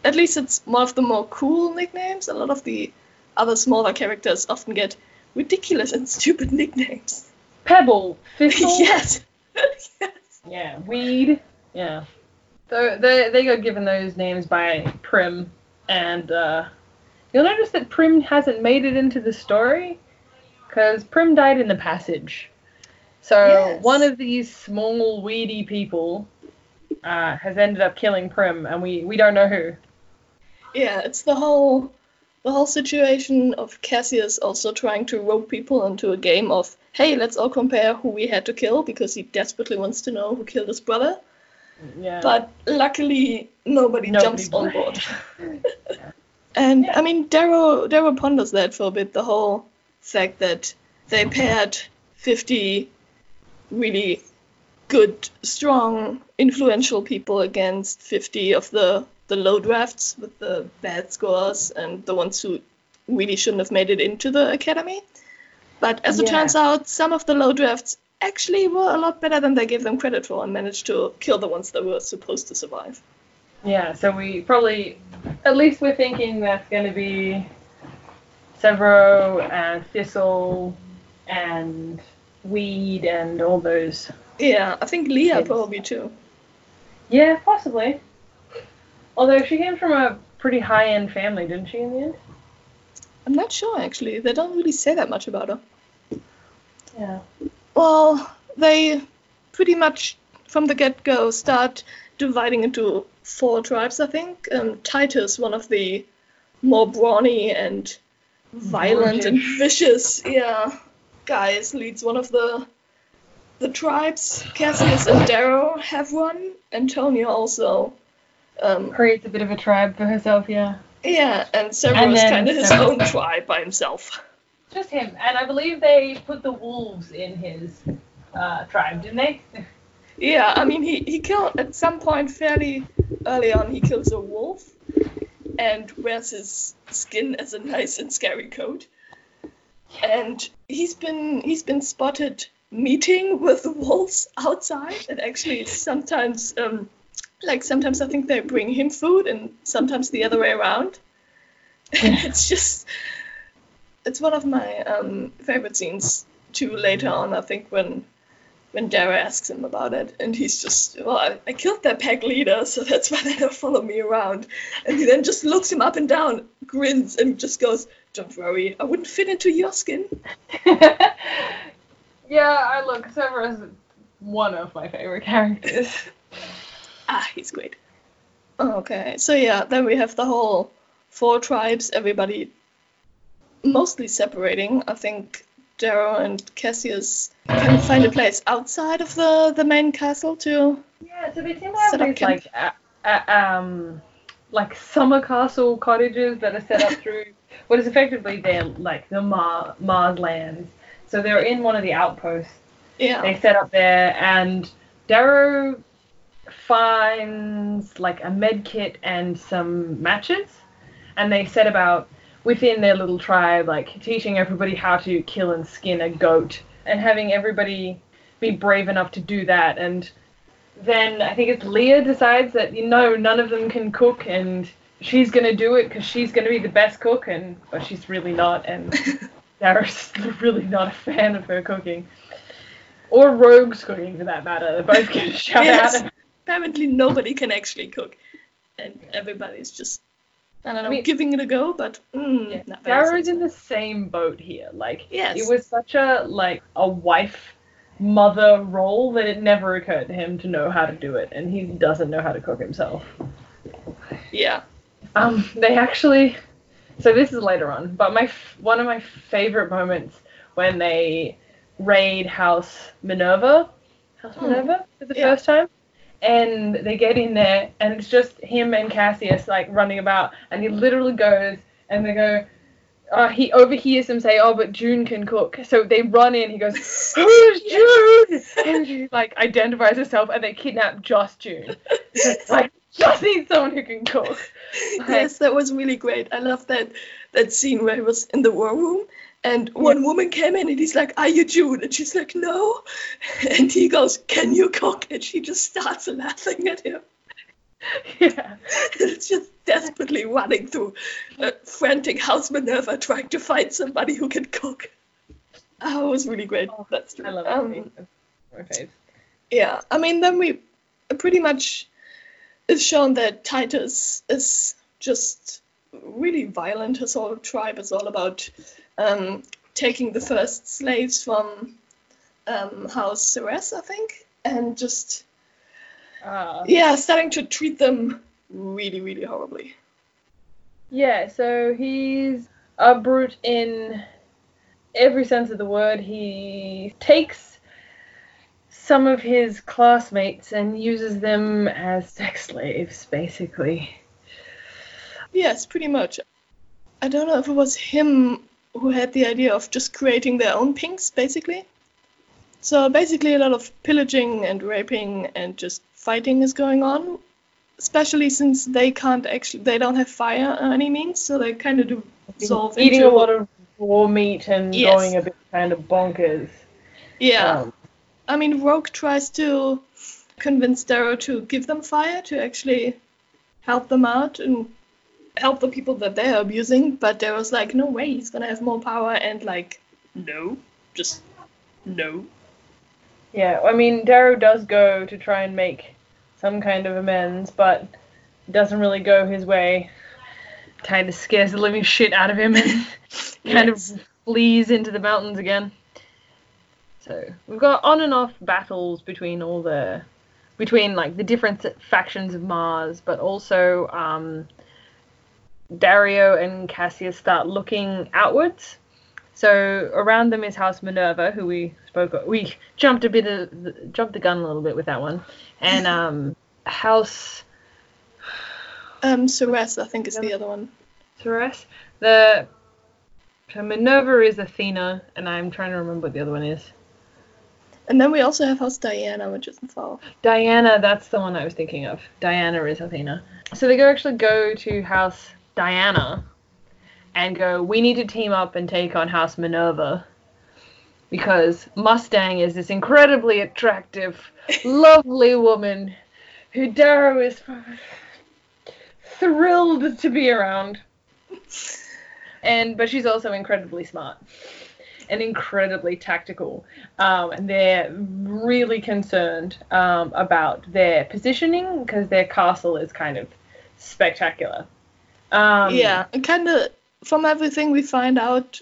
At least it's one of the more cool nicknames. A lot of the other smaller characters often get ridiculous and stupid nicknames. Pebble, Thistle. yes. yes. Yeah, weed. Yeah. So they they got given those names by Prim, and uh, you'll notice that Prim hasn't made it into the story, because Prim died in the passage. So Yes. one of these small weedy people uh, has ended up killing Prim, and we we don't know who. Yeah, it's the whole the whole situation of Cassius also trying to rope people into a game of hey, let's all compare who we had to kill because he desperately wants to know who killed his brother. Yeah. But luckily nobody, Nobody jumps on board. blamed. And Yeah. I mean, Darrow Darrow ponders that for a bit. The whole fact that they paired 50 really good, strong, influential people against 50 of the the low drafts with the bad scores and the ones who really shouldn't have made it into the academy. But as it Yeah. turns out, some of the low drafts actually were a lot better than they gave them credit for and managed to kill the ones that were supposed to survive. Yeah, so we probably, at least we're thinking that's going to be Sevro and Thistle and Weed and all those. Yeah, I think Leah Kids. probably too. Yeah, possibly. Although she came from a pretty high end family, didn't she, in the end? I'm not sure actually. They don't really say that much about her. Yeah. Well, they pretty much from the get go start dividing into four tribes, I think. Um, Titus, one of the more brawny and violent and vicious, yeah, guys, leads one of the the tribes. Cassius and Darrow have one. Antonia also. Um, Creates a bit of a tribe for herself, yeah. yeah, and Sevro kind of his own tribe by himself. Just him. And I believe they put the wolves in his uh, tribe, didn't they? Yeah, I mean, he, he killed at some point fairly early on. He kills a wolf and wears his skin as a nice and scary coat. And he's been he's been spotted meeting with wolves outside, and actually sometimes um like sometimes I think they bring him food, and sometimes the other way around. it's just it's one of my um, favorite scenes too later on. I think when when Darrow asks him about it, and he's just, well, I, I killed their pack leader, so that's why they don't follow me around. And he then just looks him up and down, grins and just goes, "Don't worry, I wouldn't fit into your skin." yeah, I look Sevro is one of my favorite characters. Ah, he's great. Okay, so yeah, then we have the whole four tribes, everybody mostly separating. I think Darrow and Cassius can find a place outside of the, the main castle to. Yeah, so they seem to have these camp. like uh, uh, um like summer castle cottages that are set up through what is effectively their like the Mar- Mars lands. So they're in one of the outposts. Yeah. They set up there, and Darrow finds like a med kit and some matches, and they set about within their little tribe, like teaching everybody how to kill and skin a goat, and having everybody be brave enough to do that. And then I think it's Leah decides that you know none of them can cook, and she's gonna do it because she's gonna be the best cook, and but she's really not, and Darrow's really not a fan of her cooking. Or Rogue's cooking for that matter. They're both get a shout Yes. out. Apparently nobody can actually cook, and everybody's just I don't know I mean- giving it a go, but mm, Yeah. not in the same boat here. Like Yes. it was such a like a wife mother role that it never occurred to him to know how to do it and he doesn't know how to cook himself. Yeah. Um they actually so this is later on, but my one of my favorite moments when they raid House Minerva, House Hmm. Minerva for the Yeah. first time, and they get in there, and it's just him and Cassius like running about, and he literally goes, and they go. Uh, he overhears them say, "Oh, but June can cook." So they run in. He goes, "Who's June?" And she like identifies herself, and they kidnap just June. It's like just need someone who can cook. Like, Yes, that was really great. I love that that scene where he was in the war room and one woman came in and he's like, Are you June? And she's like, No. And he goes, Can you cook? And she just starts laughing at him. yeah. It's just desperately running through a frantic house Minerva trying to find somebody who can cook. Oh, it was really great. Oh, That's I love um, it. My. Yeah, I mean, then we pretty much is shown that Titus is just really violent. His whole tribe is all about um, taking the first slaves from um, House Ceres, I think, and just Uh, yeah, starting to treat them really, really horribly. Yeah, so he's a brute in every sense of the word. He takes some of his classmates and uses them as sex slaves, basically. Yes, pretty much. I don't know if it was him who had the idea of just creating their own pinks, basically. So basically, a lot of pillaging and raping and just fighting is going on, especially since they can't actually, they don't have fire or any means, so they kind of do dissolve Eating into a lot of raw meat and Yes. going a bit kind of bonkers. yeah. Um, I mean, Rogue tries to convince Darrow to give them fire to actually help them out and help the people that they're abusing, but there was like, no way, he's gonna have more power, and like, no, just no. yeah, I mean, Darrow does go to try and make some kind of amends, but it doesn't really go his way. Kind of scares the living shit out of him and kind Yes. of flees into the mountains again. So we've got on and off battles between all the between like the different factions of Mars, but also um, Darrow and Cassius start looking outwards. So around them is House Minerva, who we spoke. of. We jumped a bit, of, jumped the gun a little bit with that one, and um, House Um, Ceres, I think, is the other one. Ceres. The so Minerva is Athena, and I'm trying to remember what the other one is. And then we also have House Diana, which isn't far. Diana, that's the one I was thinking of. Diana is Athena. So they go actually go to House Diana and go, we need to team up and take on House Minerva. Because Mustang is this incredibly attractive, lovely woman who Darrow is thrilled to be around. And but she's also incredibly smart and incredibly tactical. Um, and they're really concerned um, about their positioning because their castle is kind of spectacular. Um, yeah, and kind of from everything we find out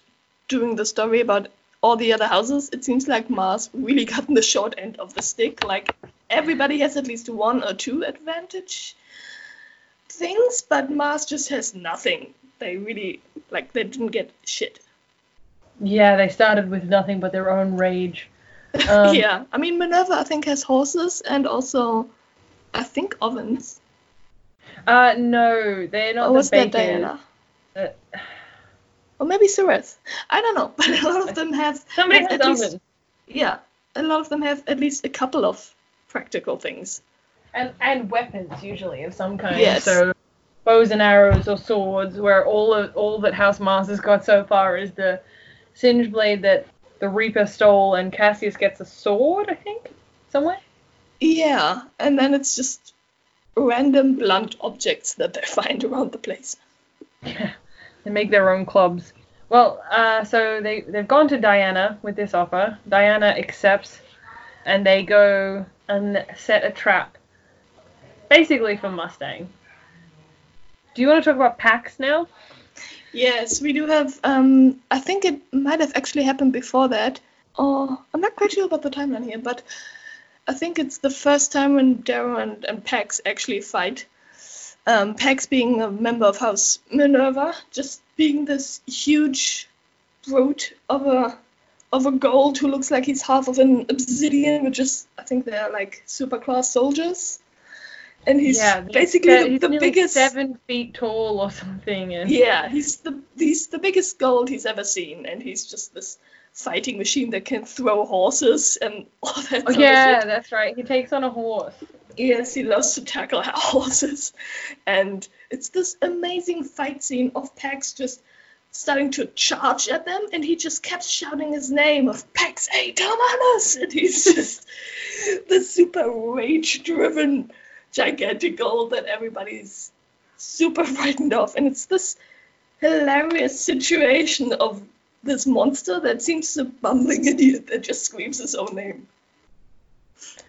during the story about all the other houses, it seems like Mars really gotten the short end of the stick. Like everybody has at least one or two advantage things, but Mars just has nothing. They really like they didn't get shit. Yeah, they started with nothing but their own rage. Um, yeah, I mean Minerva I think has horses and also I think ovens. Uh, no, they're not or the was that. Diana? Uh, Or maybe Ceres. I don't know, but a lot of them have somebody have has at least- yeah, a lot of them have at least a couple of practical things. And and weapons usually of some kind. Yes. So bows and arrows or swords, where all of all that House Mars has got so far is the singe blade that the Reaper stole, and Cassius gets a sword, I think, somewhere. Yeah, and then it's just random blunt objects that they find around the place. Yeah, they make their own clubs. Well, uh, so they they've gone to Diana with this offer. Diana accepts, and they go and set a trap, basically for Mustang. Do you want to talk about Pax now? Yes, we do have. Um, I think it might have actually happened before that. Or I'm not quite sure about the timeline here, but I think it's the first time when Darrow and, and Pax actually fight. Um, Pax being a member of House Minerva, just being this huge brute of a of a gold who looks like he's half of an obsidian, which is I think they're like super class soldiers. And he's basically he's the, the biggest seven feet tall or something, and yeah, he's the he's the biggest gold he's ever seen, and he's just this fighting machine that can throw horses and all that. Oh, yeah, that's right. He takes on a horse. Yes, he loves to tackle horses, and it's this amazing fight scene of Pax just starting to charge at them, and he just kept shouting his name of Pax au Telemanus, and he's just the super rage-driven gigantic gold that everybody's super frightened of, and it's this hilarious situation of this monster that seems a bumbling idiot that just screams his own name.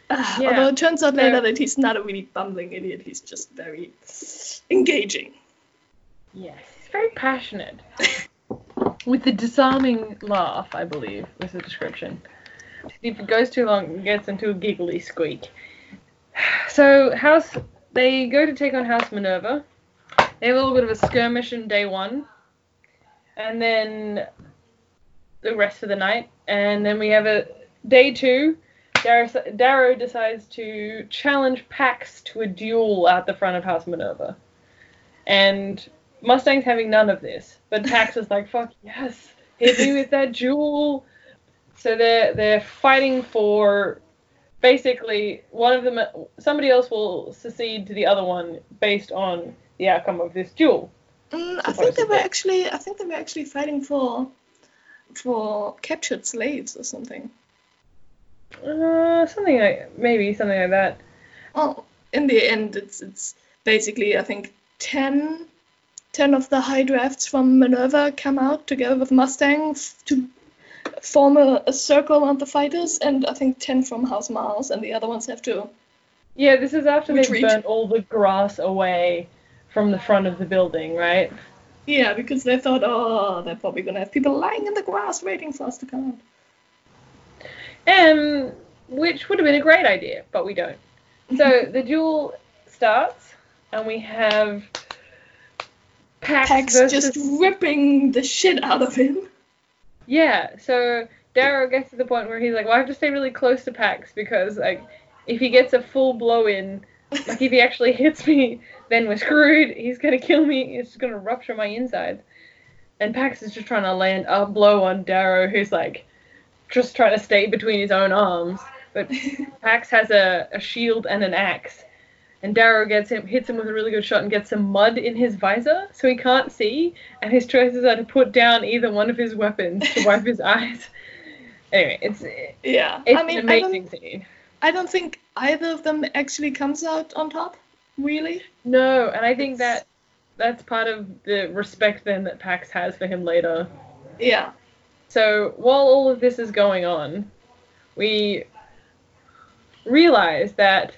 Ah, Yeah. Although it turns out later that he's not a really bumbling idiot, he's just very engaging. Yes, he's very passionate. With the disarming laugh, I believe, was the description. If it goes too long, it gets into a giggly squeak. So, House, they go to take on House Minerva. They have a little bit of a skirmish in day one, and then the rest of the night, and then we have a day two. Darrow, Darrow decides to challenge Pax to a duel at the front of House Minerva, and Mustang's having none of this, but Pax is like, "Fuck yes, hit me with that jewel." So they're they're fighting for basically one of them. Somebody else will secede to the other one based on the outcome of this duel. Mm, I think they were actually I think they were actually fighting for for captured slaves or something. Uh, something like maybe something like that. Well, in the end, it's it's basically I think 10, 10 of the high drafts from Minerva come out together with Mustang f- to form a, a circle around the fighters, and I think ten from House Miles, and the other ones have to. Yeah, this is after Retreat. they've burnt all the grass away from the front of the building, right? Yeah, because they thought, oh, they're probably gonna have people lying in the grass waiting for us to come out. Um, which would have been a great idea, but we don't. So the duel starts, and we have Pax, Pax versus just ripping the shit out of him. Yeah, so Darrow gets to the point where he's like, well, I have to stay really close to Pax because, like, if he gets a full blow in, like, if he actually hits me, then we're screwed. He's gonna kill me. It's gonna rupture my inside. And Pax is just trying to land a blow on Darrow, who's, like, just trying to stay between his own arms. But Pax has a, a shield and an axe. And Darrow gets him, hits him with a really good shot and gets some mud in his visor, so he can't see. And his choices are to put down either one of his weapons to wipe his eyes. Anyway, it's Yeah, it's I mean, an amazing don't, scene. I don't think either of them actually comes out on top. Really? No, and I think that that's part of the respect then that Pax has for him later. Yeah. So while all of this is going on, we realize that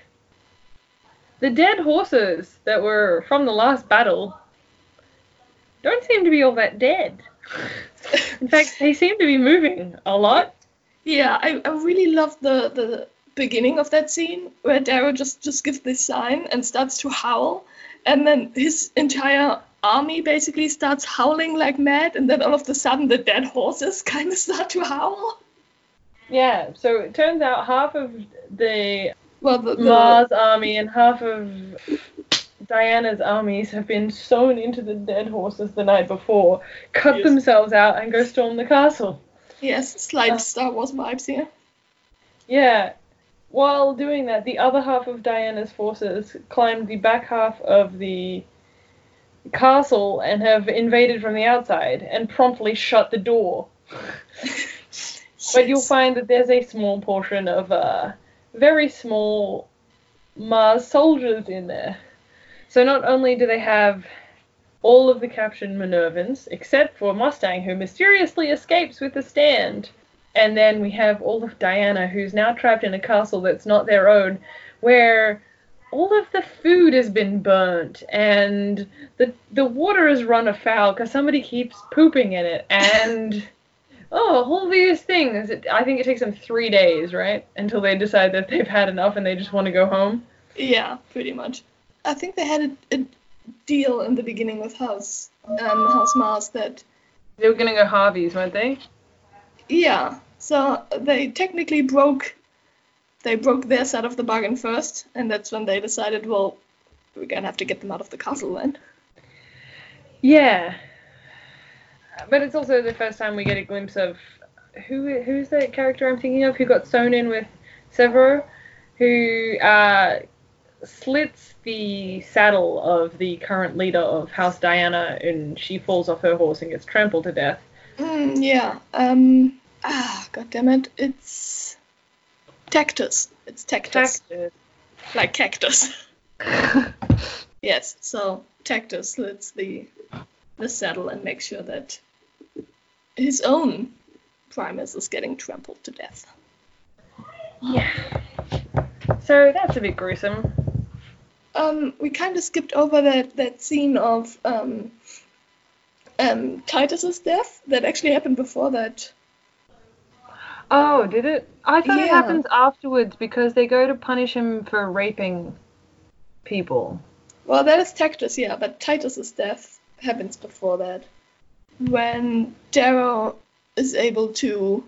the dead horses that were from the last battle don't seem to be all that dead. In fact, they seem to be moving a lot. Yeah, I, I really love the, the beginning of that scene where Darrow just, just gives this sign and starts to howl. And then his entire army basically starts howling like mad. And then all of a sudden the dead horses kind of start to howl. Yeah, so it turns out half of the Well, the, the Mars army and half of Diana's armies have been sewn into the dead horses the night before, cut Yes. themselves out, and go storm the castle. yes, slight Uh. Star Wars vibes here. Yeah. While doing that, the other half of Diana's forces climbed the back half of the castle and have invaded from the outside and promptly shut the door. But you'll find that there's a small portion of uh, very small Mars soldiers in there. So not only do they have all of the captured Minervans, except for Mustang, who mysteriously escapes with the stand, and then we have all of Diana, who's now trapped in a castle that's not their own, where all of the food has been burnt and the the water has run afoul because somebody keeps pooping in it and oh all these things it, i think it takes them three days right until they decide that they've had enough and they just want to go home Yeah, pretty much. I think they had a, a deal in the beginning with House um, House Mars that they were gonna go harvey's weren't they yeah. So they technically broke they broke their side of the bargain first, and that's when they decided, well, we're gonna have to get them out of the castle then. yeah but it's also the first time we get a glimpse of who who's that character i'm thinking of who got sewn in with Sevro who uh slits the saddle of the current leader of House Diana and she falls off her horse and gets trampled to death. Mm, yeah. Um. Ah, god damn it! It's Tactus. It's Tactus, like cactus. Yes. So Tactus slits the the saddle and makes sure that his own Primus is getting trampled to death. yeah. So that's a bit gruesome. Um, we kind of skipped over that that scene of um, um, Titus's death that actually happened before that. Oh, did it? I thought it happens afterwards because they go to punish him for raping people. Well, that is Tactus, yeah, but Titus's death happens before that. When Darrow is able to,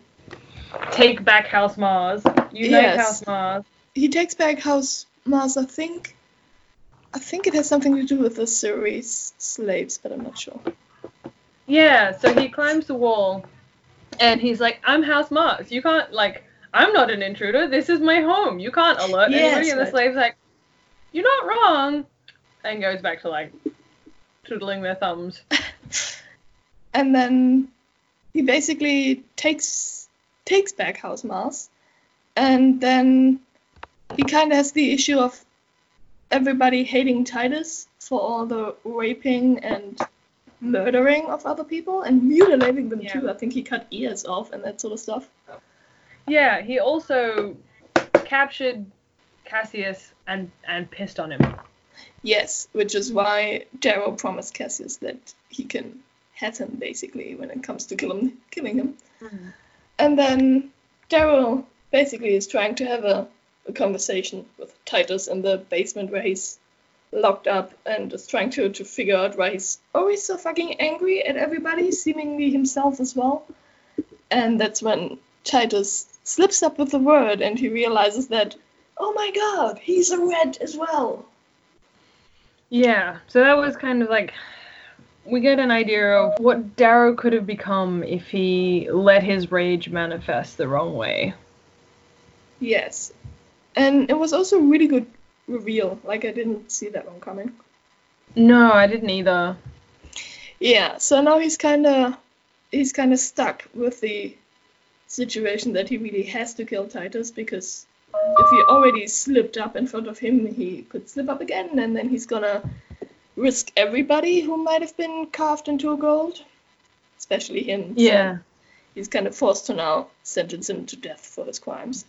Take back House Mars. Unite Yes. House Mars. he takes back House Mars. I think, I think it has something to do with the Ceres slaves, but I'm not sure. Yeah, so he climbs the wall and he's like, I'm House Mars. You can't, like, I'm not an intruder. This is my home. You can't alert Yes, anybody. And the slave's like, You're not wrong. And goes back to, like, twiddling their thumbs. and then he basically takes takes back House Mars, and then he kind of has the issue of everybody hating Titus for all the raping and murdering of other people and mutilating them Yeah. too. I think he cut ears off and that sort of stuff. Yeah, he also captured Cassius and, and pissed on him. Yes, which is why Darrow promised Cassius that he can have him basically when it comes to kill him, killing him. Mm-hmm. And then Darrow basically is trying to have a, a conversation with Titus in the basement where he's locked up and is trying to, to figure out why he's always so fucking angry at everybody, seemingly himself as well. And that's when Titus slips up with the word and he realizes that, oh my god, he's a red as well. Yeah, so that was kind of like we get an idea of what Darrow could have become if he let his rage manifest the wrong way. Yes. And it was also really good reveal. Like, I didn't see that one coming. No, I didn't either. Yeah, so now he's kind of he's kind of stuck with the situation that he really has to kill Titus because if he already slipped up in front of him, he could slip up again, and then he's gonna risk everybody who might have been carved into a gold, especially him. so Yeah. he's kind of forced to now sentence him to death for his crimes.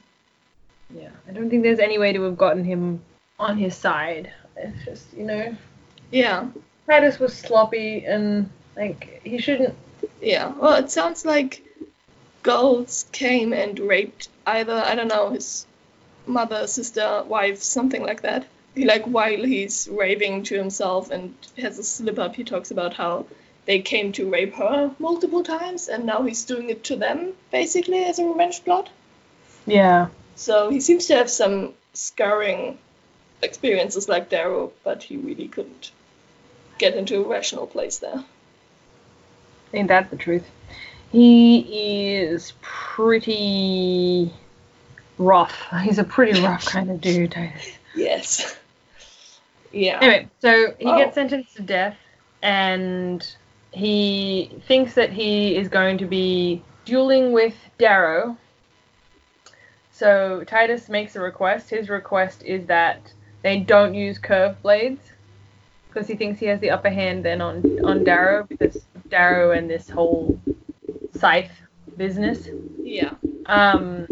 Yeah. I don't think there's any way to have gotten him on his side. It's just, you know, Yeah, Titus was sloppy and Like he shouldn't. Yeah. Well, it sounds like girls came and raped either I don't know his mother, sister, wife, something like that. He like while he's raving to himself and has a slip up, he talks about how they came to rape her multiple times and now he's doing it to them basically as a revenge plot. Yeah. So he seems to have some scarring experiences like Darrow, but he really couldn't get into a rational place there. Ain't that the truth? He is pretty rough. He's a pretty rough kind of dude. Yes. Yeah. Anyway, so he Oh. gets sentenced to death, and he thinks that he is going to be dueling with Darrow. So Titus makes a request. His request is that they don't use curved blades because he thinks he has the upper hand then on on Darrow because Darrow and this whole scythe business. Yeah. Um,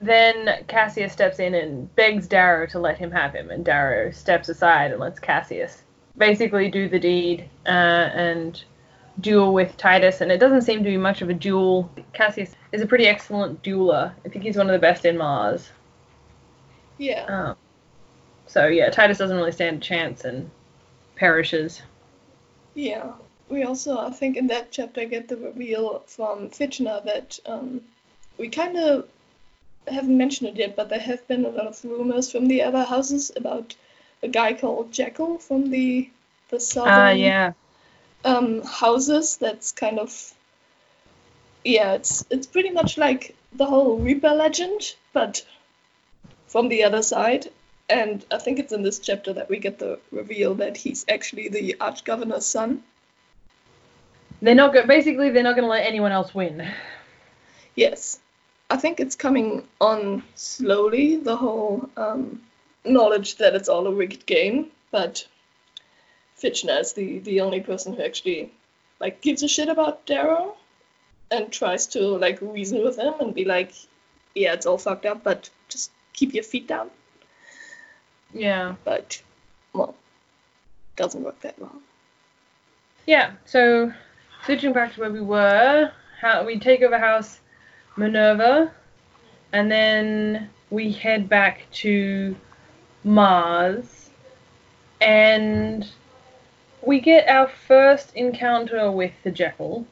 then Cassius steps in and begs Darrow to let him have him, and Darrow steps aside and lets Cassius basically do the deed uh, and duel with Titus. And it doesn't seem to be much of a duel. Cassius is a pretty excellent dueler. I think he's one of the best in Mars. Yeah. Um, so yeah, Titus doesn't really stand a chance and perishes. Yeah. We also, I think, in that chapter get the reveal from Fitchner that um, we kind of haven't mentioned it yet, but there have been a lot of rumors from the other houses about a guy called Jackal from the the southern Ah, yeah. um, houses. That's kind of yeah, it's it's pretty much like the whole Reaper legend, but from the other side. And I think it's in this chapter that we get the reveal that he's actually the arch governor's son. They're not go- basically they're not going to let anyone else win. Yes. I think it's coming on slowly, the whole um, knowledge that it's all a rigged game, but Fitchner is the, the only person who actually like gives a shit about Darrow and tries to like reason with him and be like, yeah, it's all fucked up, but just keep your feet down. Yeah. But well, doesn't work that well. Yeah, so switching back to where we were, how we take over House Minerva, and then we head back to Mars, and we get our first encounter with the Jackal.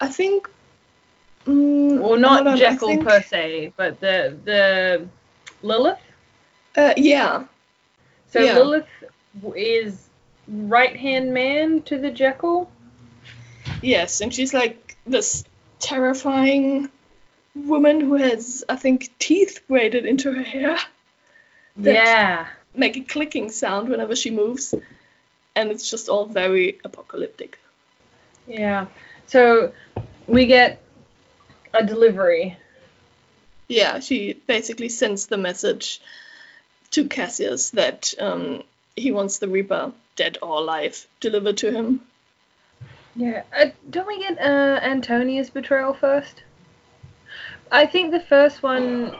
I think. Mm, Well, not on, Jackal think- per se, but the the Lilith. Uh, yeah, So Yeah. Lilith is right hand man to the Jackal. Yes, and she's like this terrifying woman who has, I think, teeth braided into her hair, That- Yeah. make a clicking sound whenever she moves, and it's just all very apocalyptic. Yeah. So we get a delivery. Yeah, she basically sends the message to Cassius that um, he wants the Reaper, dead or alive, delivered to him. Yeah. Uh, don't we get uh, Antonia's betrayal first? I think the first one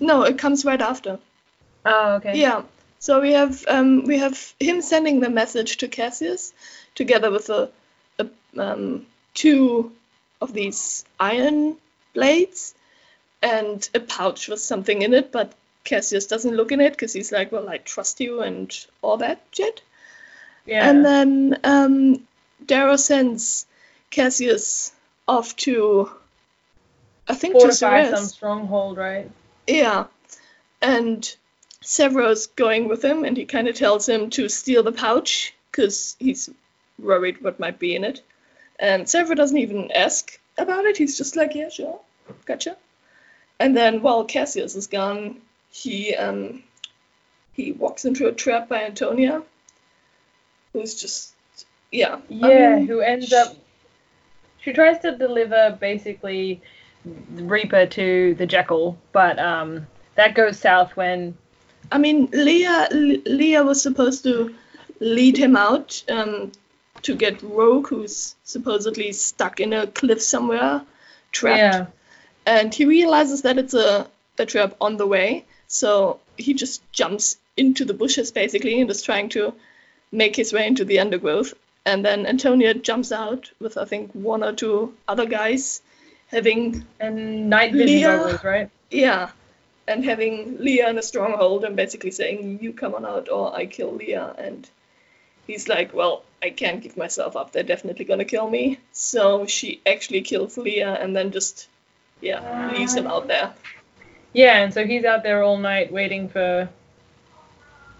No, it comes right after. oh okay. Yeah. So we have um, we have him sending the message to Cassius, together with a, a um, two of these iron blades, and a pouch with something in it. But Cassius doesn't look in it because he's like, "Well, I trust you," and all that shit. Yeah. And then um, Darrow sends Cassius off to, I think, to fortify some stronghold, right? Yeah. And Sevro's going with him, and he kind of tells him to steal the pouch because he's worried what might be in it. And Sevro doesn't even ask about it. He's just like, yeah, sure, gotcha. And then while Cassius is gone, he um he walks into a trap by Antonia, who's just yeah. I Yeah, mean, who ends up she tries to deliver basically Reaper to the Jackal, but um that goes south when I mean, Leah Le- Leah was supposed to lead him out um, to get Rogue, who's supposedly stuck in a cliff somewhere, trapped. Yeah. And he realizes that it's a, a trap on the way, so he just jumps into the bushes basically and is trying to make his way into the undergrowth. And then Antonia jumps out with I think one or two other guys, having And night vision Leah. goggles, right? yeah, and having Leah in a stronghold and basically saying you come on out or I kill Leah and he's like, well, I can't give myself up. They're definitely gonna kill me. So she actually kills Leah and then just yeah leaves him out there. Yeah, and so he's out there all night waiting for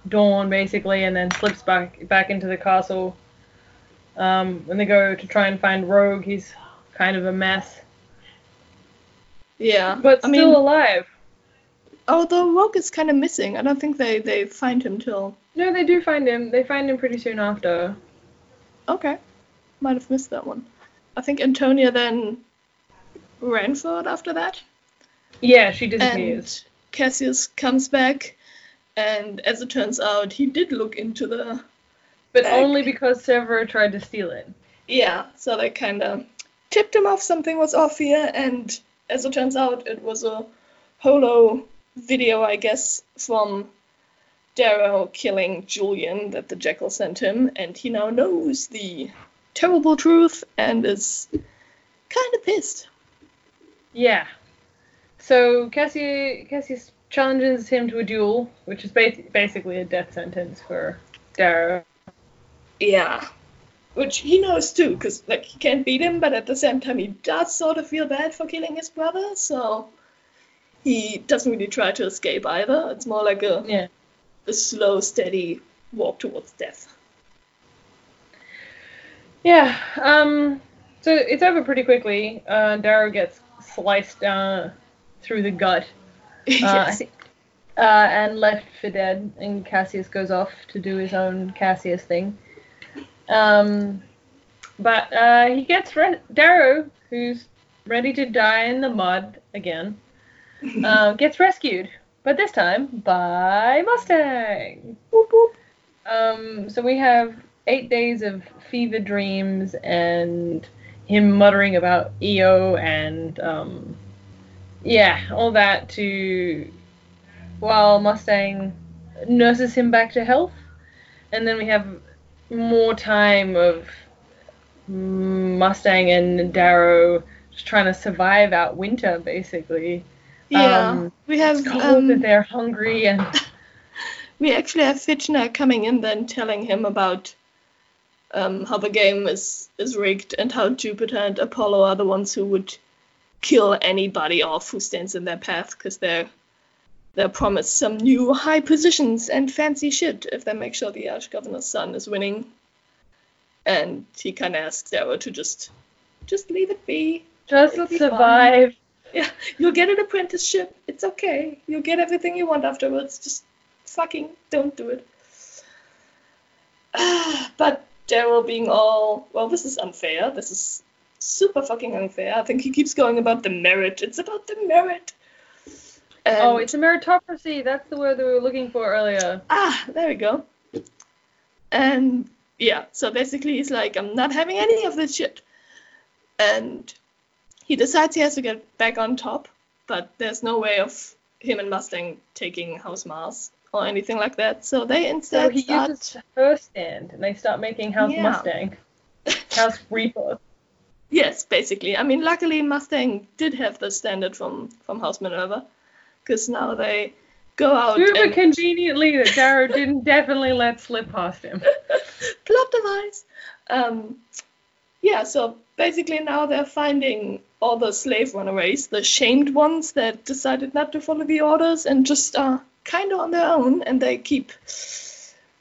dawn, basically, and then slips back back into the castle. Um, when they go to try and find Rogue, he's kind of a mess, Yeah, but I still mean, alive. although Rogue is kind of missing, I don't think they they find him till No, they do find him. They find him pretty soon after. okay, might have missed that one. I think Antonia then ran for it after that. Yeah, she disappears. And Cassius comes back, and as it turns out, he did look into the. but back. only because Sevro tried to steal it. Yeah, so they kind of tipped him off something was off here, and as it turns out, it was a holo video, I guess, from Darrow killing Julian that the Jackal sent him, and he now knows the terrible truth and is kind of pissed. Yeah. So Cassius, Cassius challenges him to a duel, which is ba- basically a death sentence for Darrow. Yeah. Which he knows too, because like he can't beat him, but at the same time he does sort of feel bad for killing his brother, so he doesn't really try to escape either. It's more like a, Yeah. a slow, steady walk towards death. Yeah. Um. So it's over pretty quickly. Uh, Darrow gets sliced uh, through the gut. Uh, yes. uh, and left for dead, and Cassius goes off to do his own Cassius thing. Um, but uh, he gets re- Darrow, who's ready to die in the mud again, uh, gets rescued, but this time by Mustang. Boop, boop. Um, so we have eight days of fever dreams and him muttering about Eo and um, yeah, all that to while Mustang nurses him back to health, and then we have more time of Mustang and Darrow just trying to survive out winter, basically. Yeah. Um, we have It's cold um, that they're hungry and we actually have Fitchner coming in then telling him about um, how the game is, is rigged and how Jupiter and Apollo are the ones who would kill anybody off who stands in their path because they're they're promised some new high positions and fancy shit if they make sure the Arch Governor's son is winning. And he kind of asks Darrow to just just leave it be. just It'll be survive. Yeah, you'll get an apprenticeship. It's okay. You'll get everything you want afterwards. Just fucking don't do it. but Darrow being all, well, this is unfair. This is super fucking unfair. I think he keeps going about the merit. It's about the merit. And, Oh, it's a meritocracy. That's the word that we were looking for earlier. ah, there we go. And yeah, so basically he's like, I'm not having any of this shit. And he decides he has to get back on top, but there's no way of him and Mustang taking House Mars or anything like that. So they instead. So he start. uses her stand, and they start making House Yeah. Mustang, House Reaper. Yes, basically. I mean, luckily Mustang did have the standard from from House Minerva, because now they go out Super and conveniently that Darrow didn't definitely let slip past him. plot device. Um, yeah, so basically now they're finding all the slave runaways, the shamed ones that decided not to follow the orders and just are kind of on their own, and they keep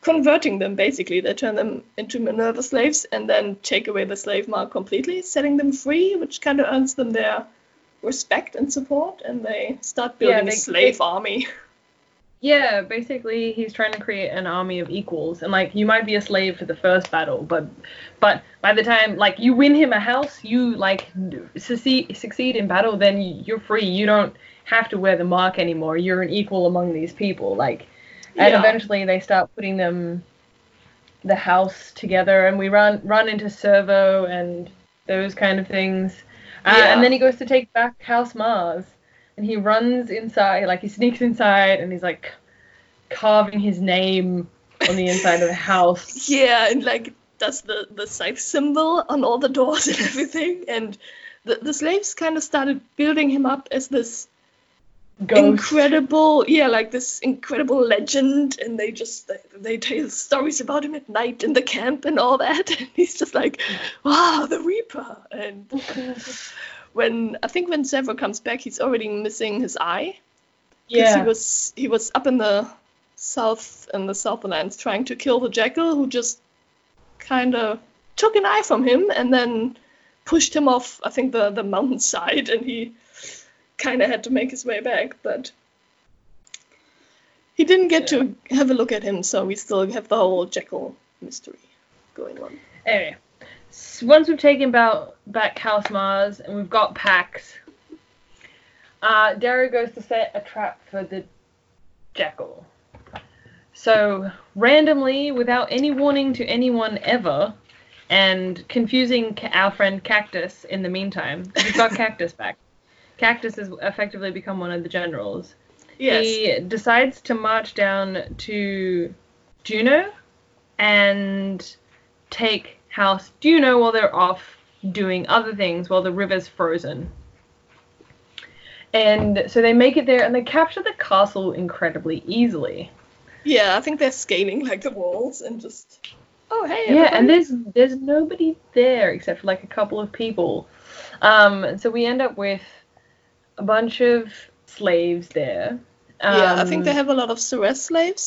converting them basically. They turn them into Minerva slaves and then take away the slave mark completely, setting them free, which kind of earns them their respect and support, and they start Yeah, building they- a slave they- army. Yeah, basically he's trying to create an army of equals, and like you might be a slave for the first battle, but but by the time like you win him a house, you like succeed succeed in battle, then you're free. You don't have to wear the mark anymore. You're an equal among these people. Like, and Yeah. eventually they start putting them the house together, and we run run into Sevro and those kind of things. Uh, Yeah. And then he goes to take back House Mars, and he runs inside, like he sneaks inside, and he's like carving his name on the inside of the house. Yeah, and like does the the scythe symbol on all the doors and everything, and the the slaves kind of started building him up as this Ghost. incredible yeah like this incredible legend and they just they, they tell stories about him at night in the camp and all that and he's just like wow the reaper! And when i think when Sevro comes back he's already missing his eye. Because he was he was up in the south in the southlands trying to kill the jackal who just kind of took an eye from him and then pushed him off i think the the mountainside and he kind of had to make his way back but he didn't get to have a look at him so we still have the whole jackal mystery going on Anyway, s- once we've taken about back House Mars and we've got Pax, uh, Darrow goes to set a trap for the jackal. So randomly, without any warning to anyone ever, and confusing our friend Cactus in the meantime, we've got Cactus back. Cactus has effectively become one of the generals. yes He decides to march down to Juno and take House Juno while they're off doing other things while the river's frozen. And so they make it there and they capture the castle incredibly easily. yeah i think they're scaling like the walls and just oh hey Yeah, and there's there's nobody there except for like a couple of people. Um, so we end up with a bunch of slaves there. yeah i think Um, they have a lot of Ceres slaves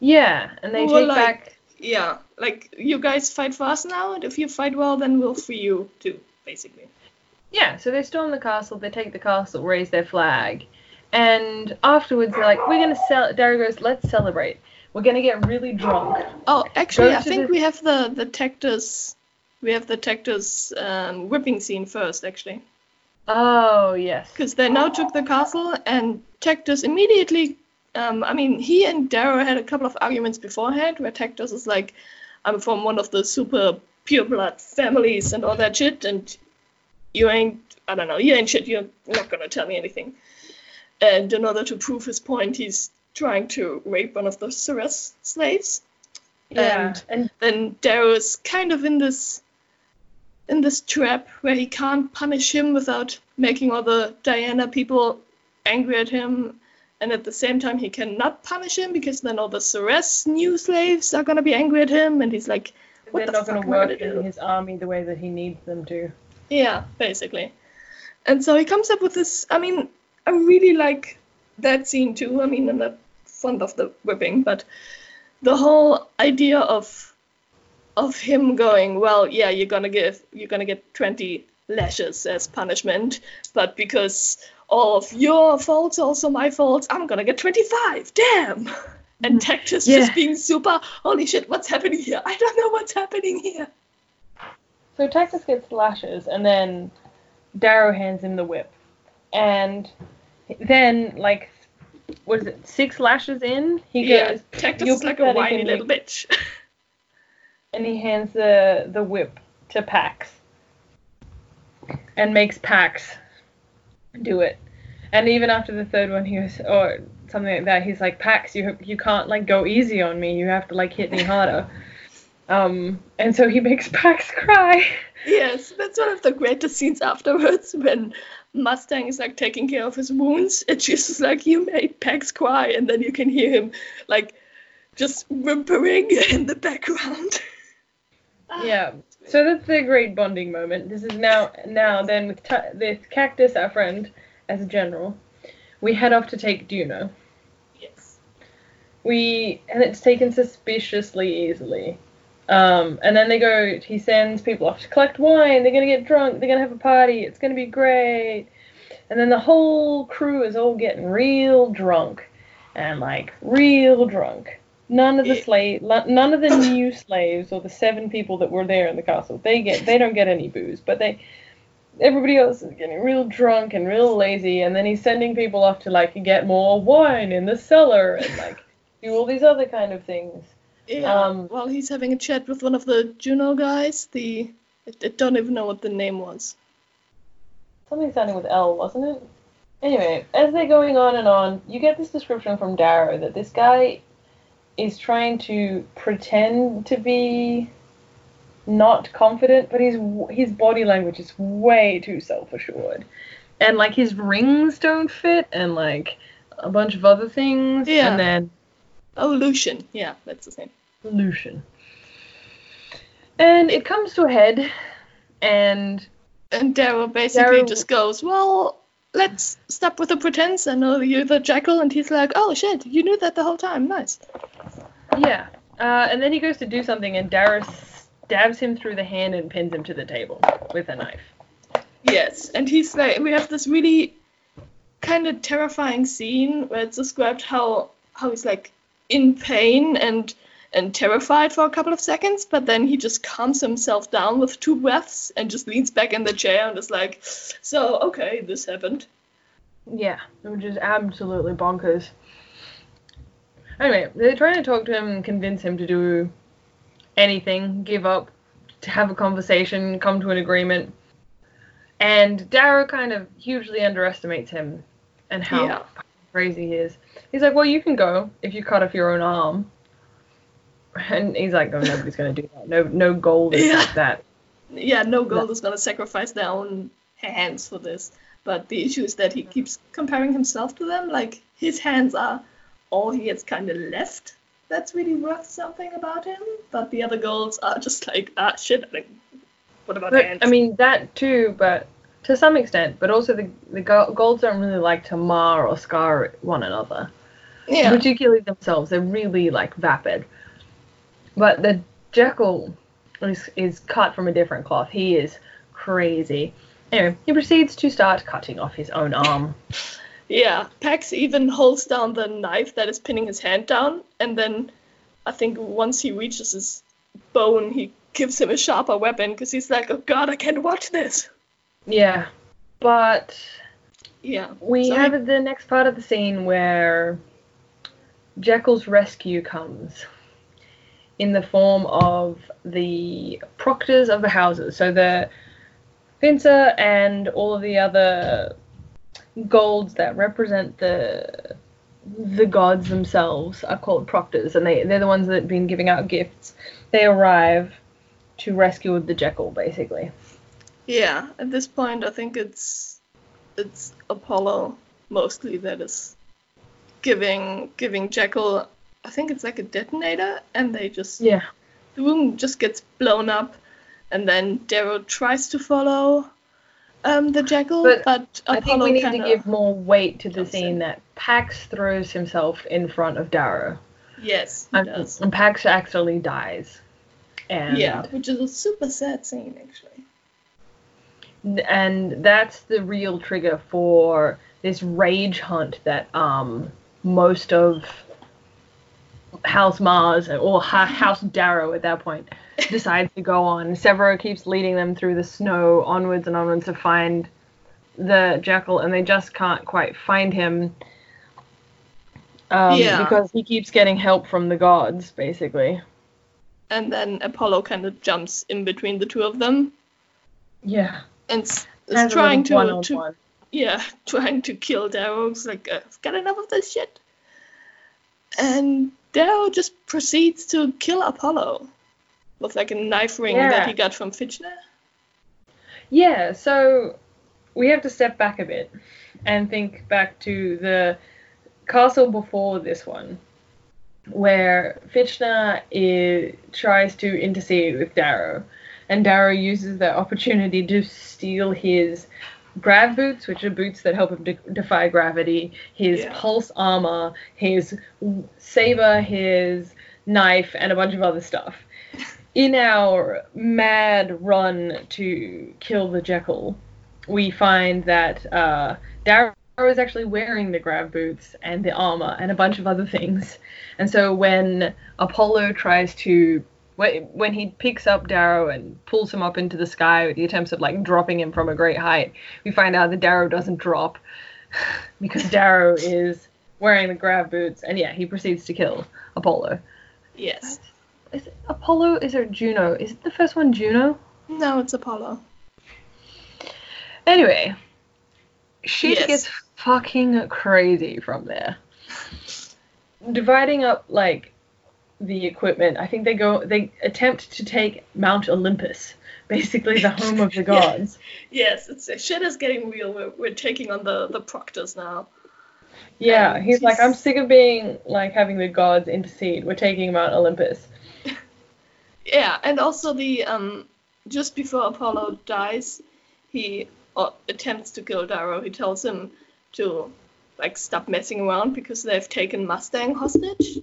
Yeah, and they take like- back yeah like you guys fight for us now and if you fight well then we'll free you too basically Yeah, so they storm the castle, they take the castle, raise their flag, and afterwards they're like, we're gonna sell. Darrow goes, let's celebrate. We're gonna get really drunk. Oh, actually, Go I think the- we have the the Tactus, we have the Tactus um, whipping scene first, actually, Oh yes. because they now took the castle and Tactus immediately. Um, I mean, he and Darrow had a couple of arguments beforehand where Tactus is like, "I'm from one of the super pure blood families and all that shit, and you ain't. I don't know. You ain't shit. You're not gonna tell me anything." And in order to prove his point, he's trying to rape one of the Ceres slaves. Yeah, and- and then Darrow is kind of in this in this trap where he can't punish him without making all the Diana people angry at him, and at the same time he cannot punish him because then all the Ceres new slaves are gonna be angry at him, and he's like, what they're the not gonna work gonna do? in his army the way that he needs them to. Yeah, basically. And so he comes up with this. I mean, I really like that scene too. I mean, I'm not fond of the whipping, but the whole idea of of him going, well, yeah, you're gonna give, you're gonna get 20 lashes as punishment, but because all of your faults, also my faults, I'm gonna get 25. Damn. And mm. Tactus Yeah. just being super, holy shit, what's happening here? I don't know what's happening here. So Tactus gets lashes, and then Darrow hands him the whip, and then like, what is it? Six lashes in, he yeah, goes, "You're is like a whiny little bitch. and he hands the the whip to Pax, and makes Pax do it. And even after the third one, he was or something like that. He's like, Pax, you you can't like go easy on me. You have to like hit me harder. Um, and so he makes Pax cry. Yes, that's one of the greatest scenes afterwards when Mustang is like taking care of his wounds she's just like, You made Pax cry and then you can hear him like just whimpering in the background. Yeah. So that's a great bonding moment. This is now now then with with Cactus, our friend, as a general, we head off to take Juno. Yes. We and it's taken suspiciously easily. Um, and then they go. He sends people off to collect wine. They're gonna get drunk. They're gonna have a party. It's gonna be great. And then the whole crew is all getting real drunk, and like real drunk. None of the Yeah. slave, none of the new slaves or the seven people that were there in the castle. They get. They don't get any booze, but they. Everybody else is getting real drunk and real lazy, and then he's sending people off to like get more wine in the cellar and like do all these other kind of things. Yeah. Um, while he's having a chat with one of the Juno guys, the I, I don't even know what the name was. Something starting with L, wasn't it? Anyway, as they're going on and on, you get this description from Darrow that this guy is trying to pretend to be not confident, but his his body language is way too self assured, and like his rings don't fit, and like a bunch of other things, Yeah. and then Oh, Lucian. Yeah, that's his name. Lucian. And it comes to a head, and And Darrow basically Darrow- just goes, Well, let's stop with the pretense. I know you're the jackal. And he's like, Oh, shit, you knew that the whole time. Nice. yeah, uh, and then he goes to do something, and Darrow stabs him through the hand and pins him to the table with a knife. Yes, and he's like, we have this really kind of terrifying scene where it's described how how he's like in pain and and terrified for a couple of seconds, but then he just calms himself down with two breaths and just leans back in the chair and is like, so okay, this happened. Yeah, which is absolutely bonkers. Anyway, they're trying to talk to him and convince him to do anything, give up, to have a conversation, come to an agreement. And Darrow kind of hugely underestimates him and how Yeah. crazy he is. He's like, Well, you can go if you cut off your own arm. And he's like, Oh, nobody's going to do that. No, no gold is Yeah. like that. Yeah, no gold is gonna sacrifice their own hands for this. But the issue is that he keeps comparing himself to them. Like his hands are all he has kind of left. That's really worth something about him. But the other golds are just like ah shit. I what about But hands? I mean that too, but to some extent. But also the the go- golds don't really like to mar or scar one another, yeah, particularly themselves. They're really like vapid. But the Jackal is is cut from a different cloth. He is crazy. Anyway, he proceeds to start cutting off his own arm. yeah. Pax even holds down the knife that is pinning his hand down, and then I think once he reaches his bone, he gives him a sharper weapon because he's like, oh god, I can't watch this. Yeah, but Yeah. We have the next part of the scene where Jackal's rescue comes in the form of the proctors of the houses. So the Fitchner and all of the other golds that represent the the gods themselves are called proctors, and they they're the ones that have been giving out gifts. They arrive to rescue the Jackal, basically. Yeah, at this point, I think it's it's Apollo mostly that is giving giving Jackal. I think it's like a detonator, and they just Yeah. the room just gets blown up, and then Darrow tries to follow um, the Jackal, But but, I think we need to give more weight to the scene in. that Pax throws himself in front of Darrow. yes, he And, does. and Pax actually dies. And Yeah, which is a super sad scene actually. and that's the real trigger for this rage hunt that um most of House Mars or Ha- House Darrow at that point decides to go on. Sevro keeps leading them through the snow onwards and onwards to find the jackal, and they just can't quite find him. Um, Yeah. Because he keeps getting help from the gods, basically. And then Apollo kind of jumps in between the two of them Yeah. and is trying to, to yeah, trying to kill Darrow. It's like, uh, I've got enough of this shit. And Darrow just proceeds to kill Apollo with like a knife ring Yeah. that he got from Fitchner. Yeah, so we have to step back a bit and think back to the castle before this one, where Fitchner is, tries to intercede with Darrow, and Darrow uses the opportunity to steal his grav boots, which are boots that help him de- defy gravity, his Yeah. pulse armor, his saber, his knife, and a bunch of other stuff in our mad run to kill the Jackal, we find that uh, Darrow is actually wearing the grav boots and the armor and a bunch of other things. And so when Apollo tries to when when he picks up Darrow and pulls him up into the sky with the attempts of like dropping him from a great height, we find out that Darrow doesn't drop because Darrow is wearing the grav boots and yeah, he proceeds to kill Apollo. Yes. Is it Apollo? Is it Juno? Is it the first one Juno? No, it's Apollo. Anyway, shit Yes. gets fucking crazy from there. Dividing up like the equipment. I think they go they attempt to take Mount Olympus, basically the home of the gods. Yes, it's shit is getting real. We're, we're taking on the the proctors now. Yeah, And he's like, I'm sick of being like having the gods intercede. We're taking Mount Olympus. Yeah, and also the um just before Apollo dies, he uh, attempts to kill Darrow. He tells him to like stop messing around because they've taken Mustang hostage.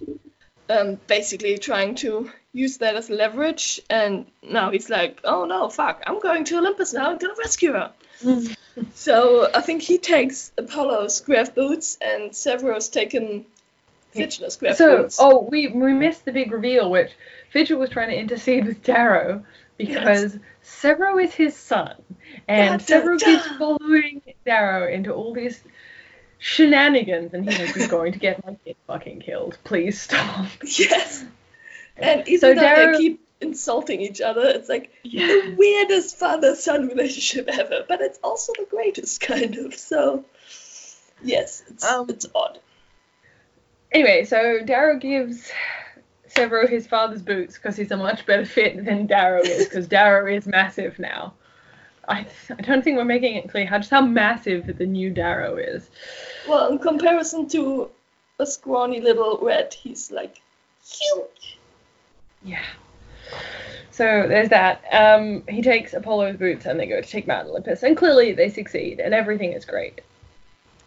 Um, basically trying to use that as leverage, and now he's like, "Oh no, fuck! I'm going to Olympus now. I'm gonna rescue her." So I think he takes Apollo's square boots, and Sevro's taken Fitchner's square So, boots. oh, we we missed the big reveal, which Fitchner was trying to intercede with Darrow because Sevro is his son, and Da, da, Sevro da. keeps following Darrow into all these shenanigans, and he's like, "You're going to get my kid fucking killed. Please stop." Yes. And even So though Darrow- they keep insulting each other, it's like the weirdest father-son relationship ever, but it's also the greatest kind of. So, yes, it's Um, it's odd. Anyway, so Darrow gives Sevro his father's boots because he's a much better fit than Darrow is, because Darrow is massive now. I, I don't think we're making it clear how just how massive the new Darrow is. Well, in comparison to a scrawny little red, he's like huge. Yeah. So there's that. Um, he takes Apollo's boots and they go to take Mount Olympus, and clearly they succeed, and everything is great.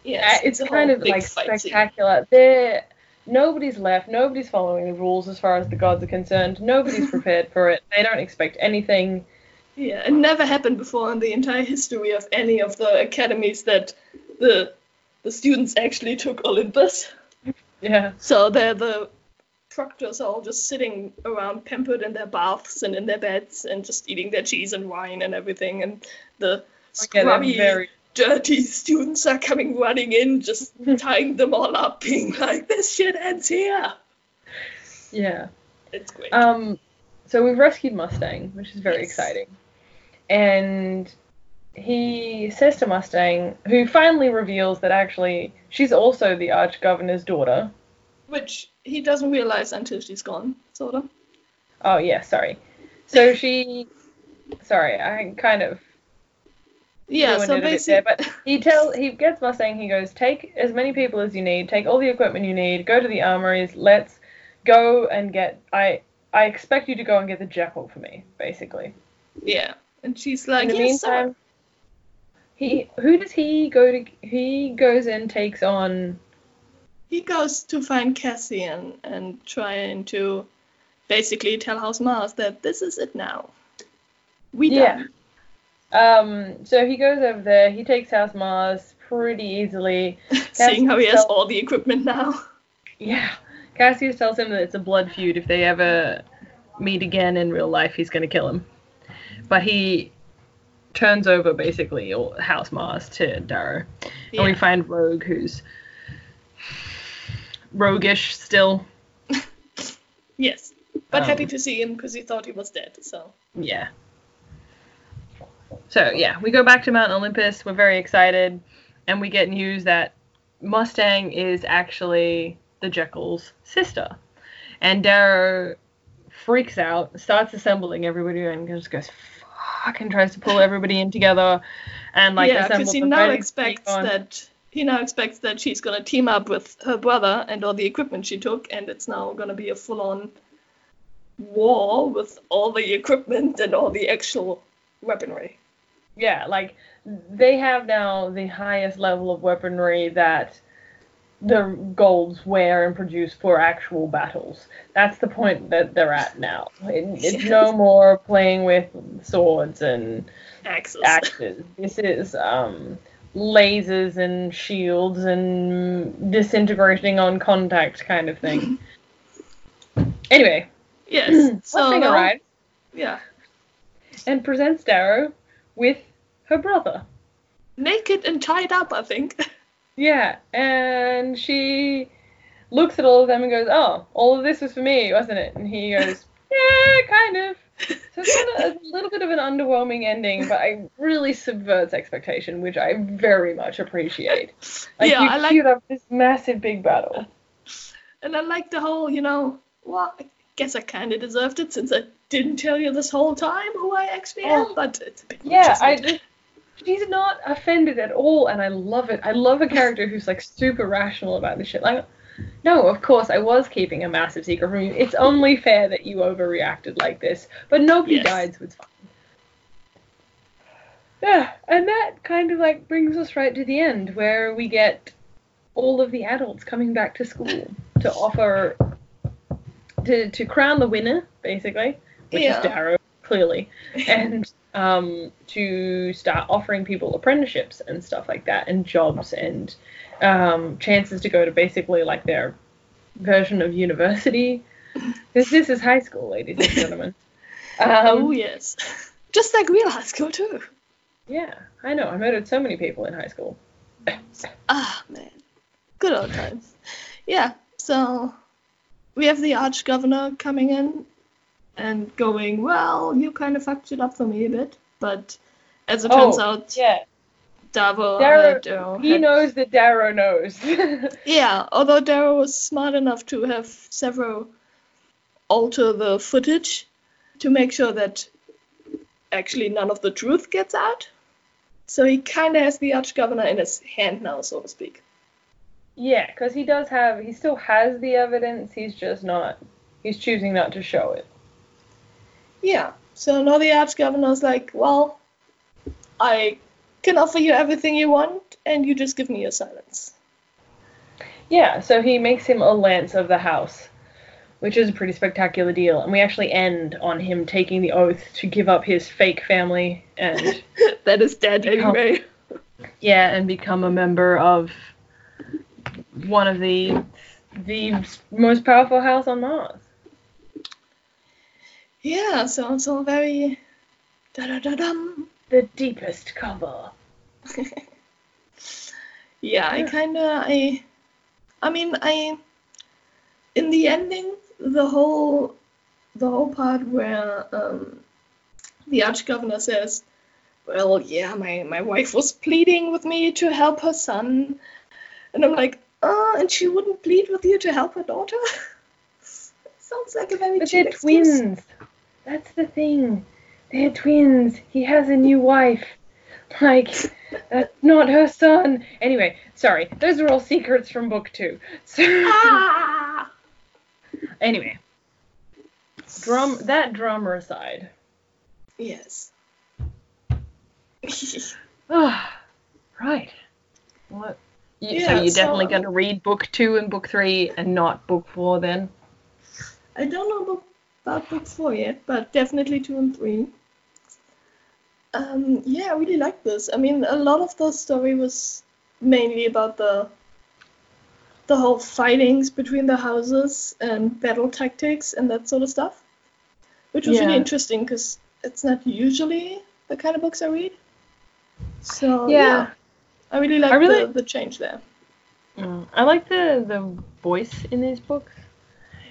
Yes, Uh, it's kind of like spectacular. There, nobody's left. Nobody's following the rules as far as the gods are concerned. Nobody's prepared for it. They don't expect anything. Yeah, it never happened before in the entire history of any of the academies that the the students actually took Olympus. Yeah. So they're the proctors are all just sitting around pampered in their baths and in their beds and just eating their cheese and wine and everything and the scrubby very. dirty students are coming running in just tying them all up being like this shit ends here Yeah. it's great Um, so we've rescued Mustang, which is very Yes. exciting. And he says to Mustang, who finally reveals that actually she's also the Arch Governor's daughter. which he doesn't realize until she's gone sort of Oh yeah, sorry. So she, sorry, I kind of yeah so it a bit basically there, but he tell he gets Mustang. He goes, take as many people as you need, take all the equipment you need, go to the armories. Let's go and get. I I expect you to go and get the Jackal for me, basically. yeah and she's like In the yes sir." meantime, he who does he go to? He goes and takes on. he goes to find Cassie and, and trying to basically tell House Mars that this is it now. We Yeah. done. Um, so he goes over there. He takes House Mars pretty easily. Seeing how he has all the equipment now. Yeah. Cassius tells him that it's a blood feud. If they ever meet again in real life, he's going to kill him. But he turns over basically all House Mars to Darrow. And we find Rogue, who's roguish still. Yes. But Um, happy to see him because he thought he was dead. So Yeah. So yeah, we go back to Mount Olympus. We're very excited, and we get news that Mustang is actually the Jackal's sister, and Darrow freaks out, starts assembling everybody, and just goes fuck and tries to pull everybody in together, and like yeah, because he now expects that he now expects that she's gonna team up with her brother and all the equipment she took, and it's now gonna be a full-on war with all the equipment and all the actual weaponry. Yeah, like they have now the highest level of weaponry that the golds wear and produce for actual battles. That's the point that they're at now. It, it's no more playing with swords and Axes. axes. This is um, lasers and shields and disintegrating on contact kind of thing. anyway, Yes. so arrives yeah, and presents Darrow with her brother. naked and tied up, I think. Yeah, and she looks at all of them and goes, "Oh, all of this was for me, wasn't it?" And he goes, "Yeah, kind of." So it's kind of a little bit of an underwhelming ending, but I really subverts expectation, which I very much appreciate. Like Yeah, you I like- up this massive big battle. And I like the whole, you know, well, guess I kind of deserved it since I didn't tell you this whole time who I actually am, Oh. but it's a bit Yeah, I it? just, she's not offended at all, and I love it. I love a character who's like super rational about this shit. Like, no, of course I was keeping a massive secret from you. It's only fair that you overreacted like this, but nobody Yes. died, so it's fine. Yeah, and that kind of like brings us right to the end, where we get all of the adults coming back to school to offer to to crown the winner, basically, which Yeah. is Darrow, clearly, and um, to start offering people apprenticeships and stuff like that, and jobs and um, chances to go to basically like their version of university. Because this is high school, ladies and gentlemen. oh Um, yes, just like real high school too. yeah, I know. I murdered so many people in high school. Ah man, good old times. Yeah, so we have the arch governor coming in and going, well, you kind of fucked it up for me a bit, but as it turns oh, out, Oh, yeah, Davo, Darrow- Darrow he had- knows that Darrow knows. Yeah, although Darrow was smart enough to have Sevro alter the footage to make sure that actually none of the truth gets out. So he kind of has the arch governor in his hand now, so to speak. yeah, because he does have, he still has the evidence. He's just not, he's choosing not to show it. Yeah, so now the arch governor's like, well, I can offer you everything you want, and you just give me your silence. Yeah, so he makes him a lance of the house, which is a pretty spectacular deal. And we actually end on him taking the oath to give up his fake family and that is dead Become- anyway. yeah, and become a member of one of the the most powerful house on Mars. Yeah, so it's all very da da da dum. The deepest cover. Yeah, I kind of I I mean, I in the ending, the whole the whole part where um the arch governor says, "Well, yeah, my my wife was pleading with me to help her son." And I'm like, "Oh, and she wouldn't plead with you to help her daughter?" Sounds like a very But cheap they're excuse. twins. That's the thing. They're twins. He has a new wife. Like, that's not her son. Anyway, sorry. Those are all secrets from book two. So, Ah! anyway, drum that drummer aside. Yes. Ah, right. What? You, Yeah, so you're so, definitely going to read book two and book three and not book four then? I don't know book, about book four yet, but definitely two and three. Um, yeah, I really like this. I mean, a lot of the story was mainly about the the whole fightings between the houses and battle tactics and that sort of stuff, which was really interesting because it's not usually the kind of books I read. So Yeah. yeah, I really like I really- the, the change there. Mm, I like the the voice in these books.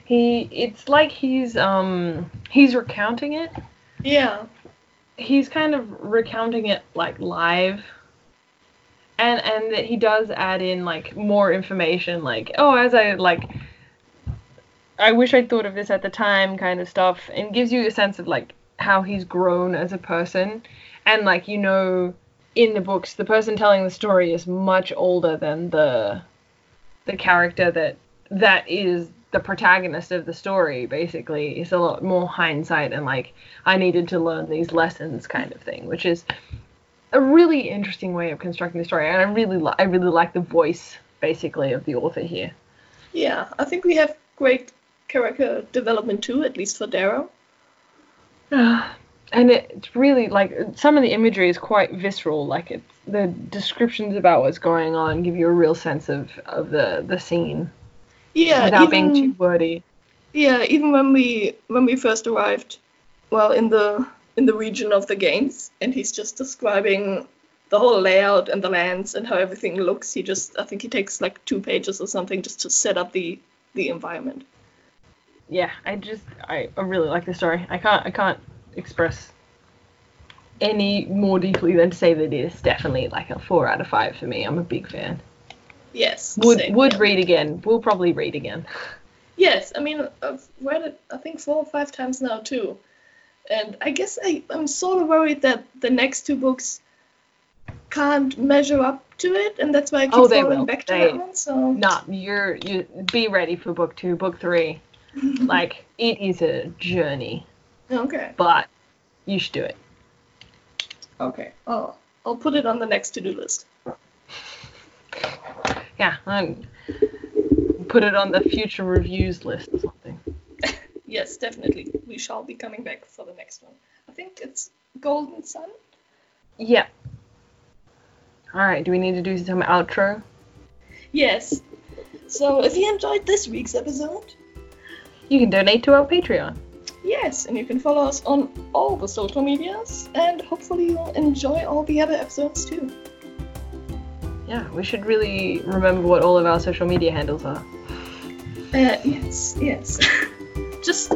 He, it's like he's um he's recounting it. Yeah, He's kind of recounting it like live. And and that he does add in like more information, like oh, as I like, I wish I'd thought of this at the time, kind of stuff, and gives you a sense of like how he's grown as a person, and like you know, in the books, the person telling the story is much older than the the character that that is the protagonist of the story basically is a lot more hindsight and like I needed to learn these lessons kind of thing, which is a really interesting way of constructing the story and I really li- I really like the voice basically of the author here. yeah. I think we have great character development too, at least for Darrow. and it's really like some of the imagery is quite visceral like it's the descriptions about what's going on give you a real sense of of the the scene Yeah, without even, being too wordy. yeah, even when we when we first arrived, well, in the in the region of the games, and he's just describing the whole layout and the lands and how everything looks. He just, I think he takes like two pages or something just to set up the the environment. yeah, I just I, I really like the story. I can't I can't express any more deeply than to say that it is definitely like a four out of five for me. I'm a big fan. Yes. Would would read again. We'll probably read again. Yes, I mean, I've read it, I think, four or five times now, too. And I guess I, I'm sort of worried that the next two books can't measure up to it, and that's why I keep Oh, will. back to They- that one. So, Nah, you're you be ready for book two, book three. like it is a journey, okay, but you should do it. okay. Oh, I'll put it on the next to-do list. Yeah, and put it on the future reviews list or something. Yes, definitely. We shall be coming back for the next one. I think it's Golden Son. Yeah. All right. Do we need to do some outro? Yes. So, if you enjoyed this week's episode, You can donate to our Patreon. yes, and you can follow us on all the social medias, and hopefully you'll enjoy all the other episodes too. Yeah, we should really remember what all of our social media handles are. Uh, yes, yes. Just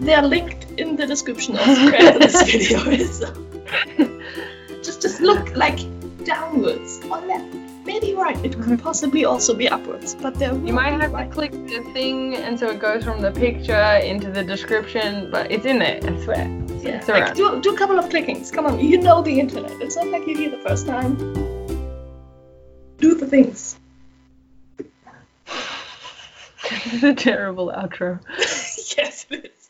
they're linked in the description of this video is. So. just just look like downwards or left. Maybe right. It could possibly also be upwards, but they're You might have to click the thing, and so it goes from the picture into the description, but it's in there. I swear. Yeah, it's like, do, do a couple of clickings. Come on, you know the internet. It's not like you're here the first time. Do the things. this is a terrible outro. yes, it is.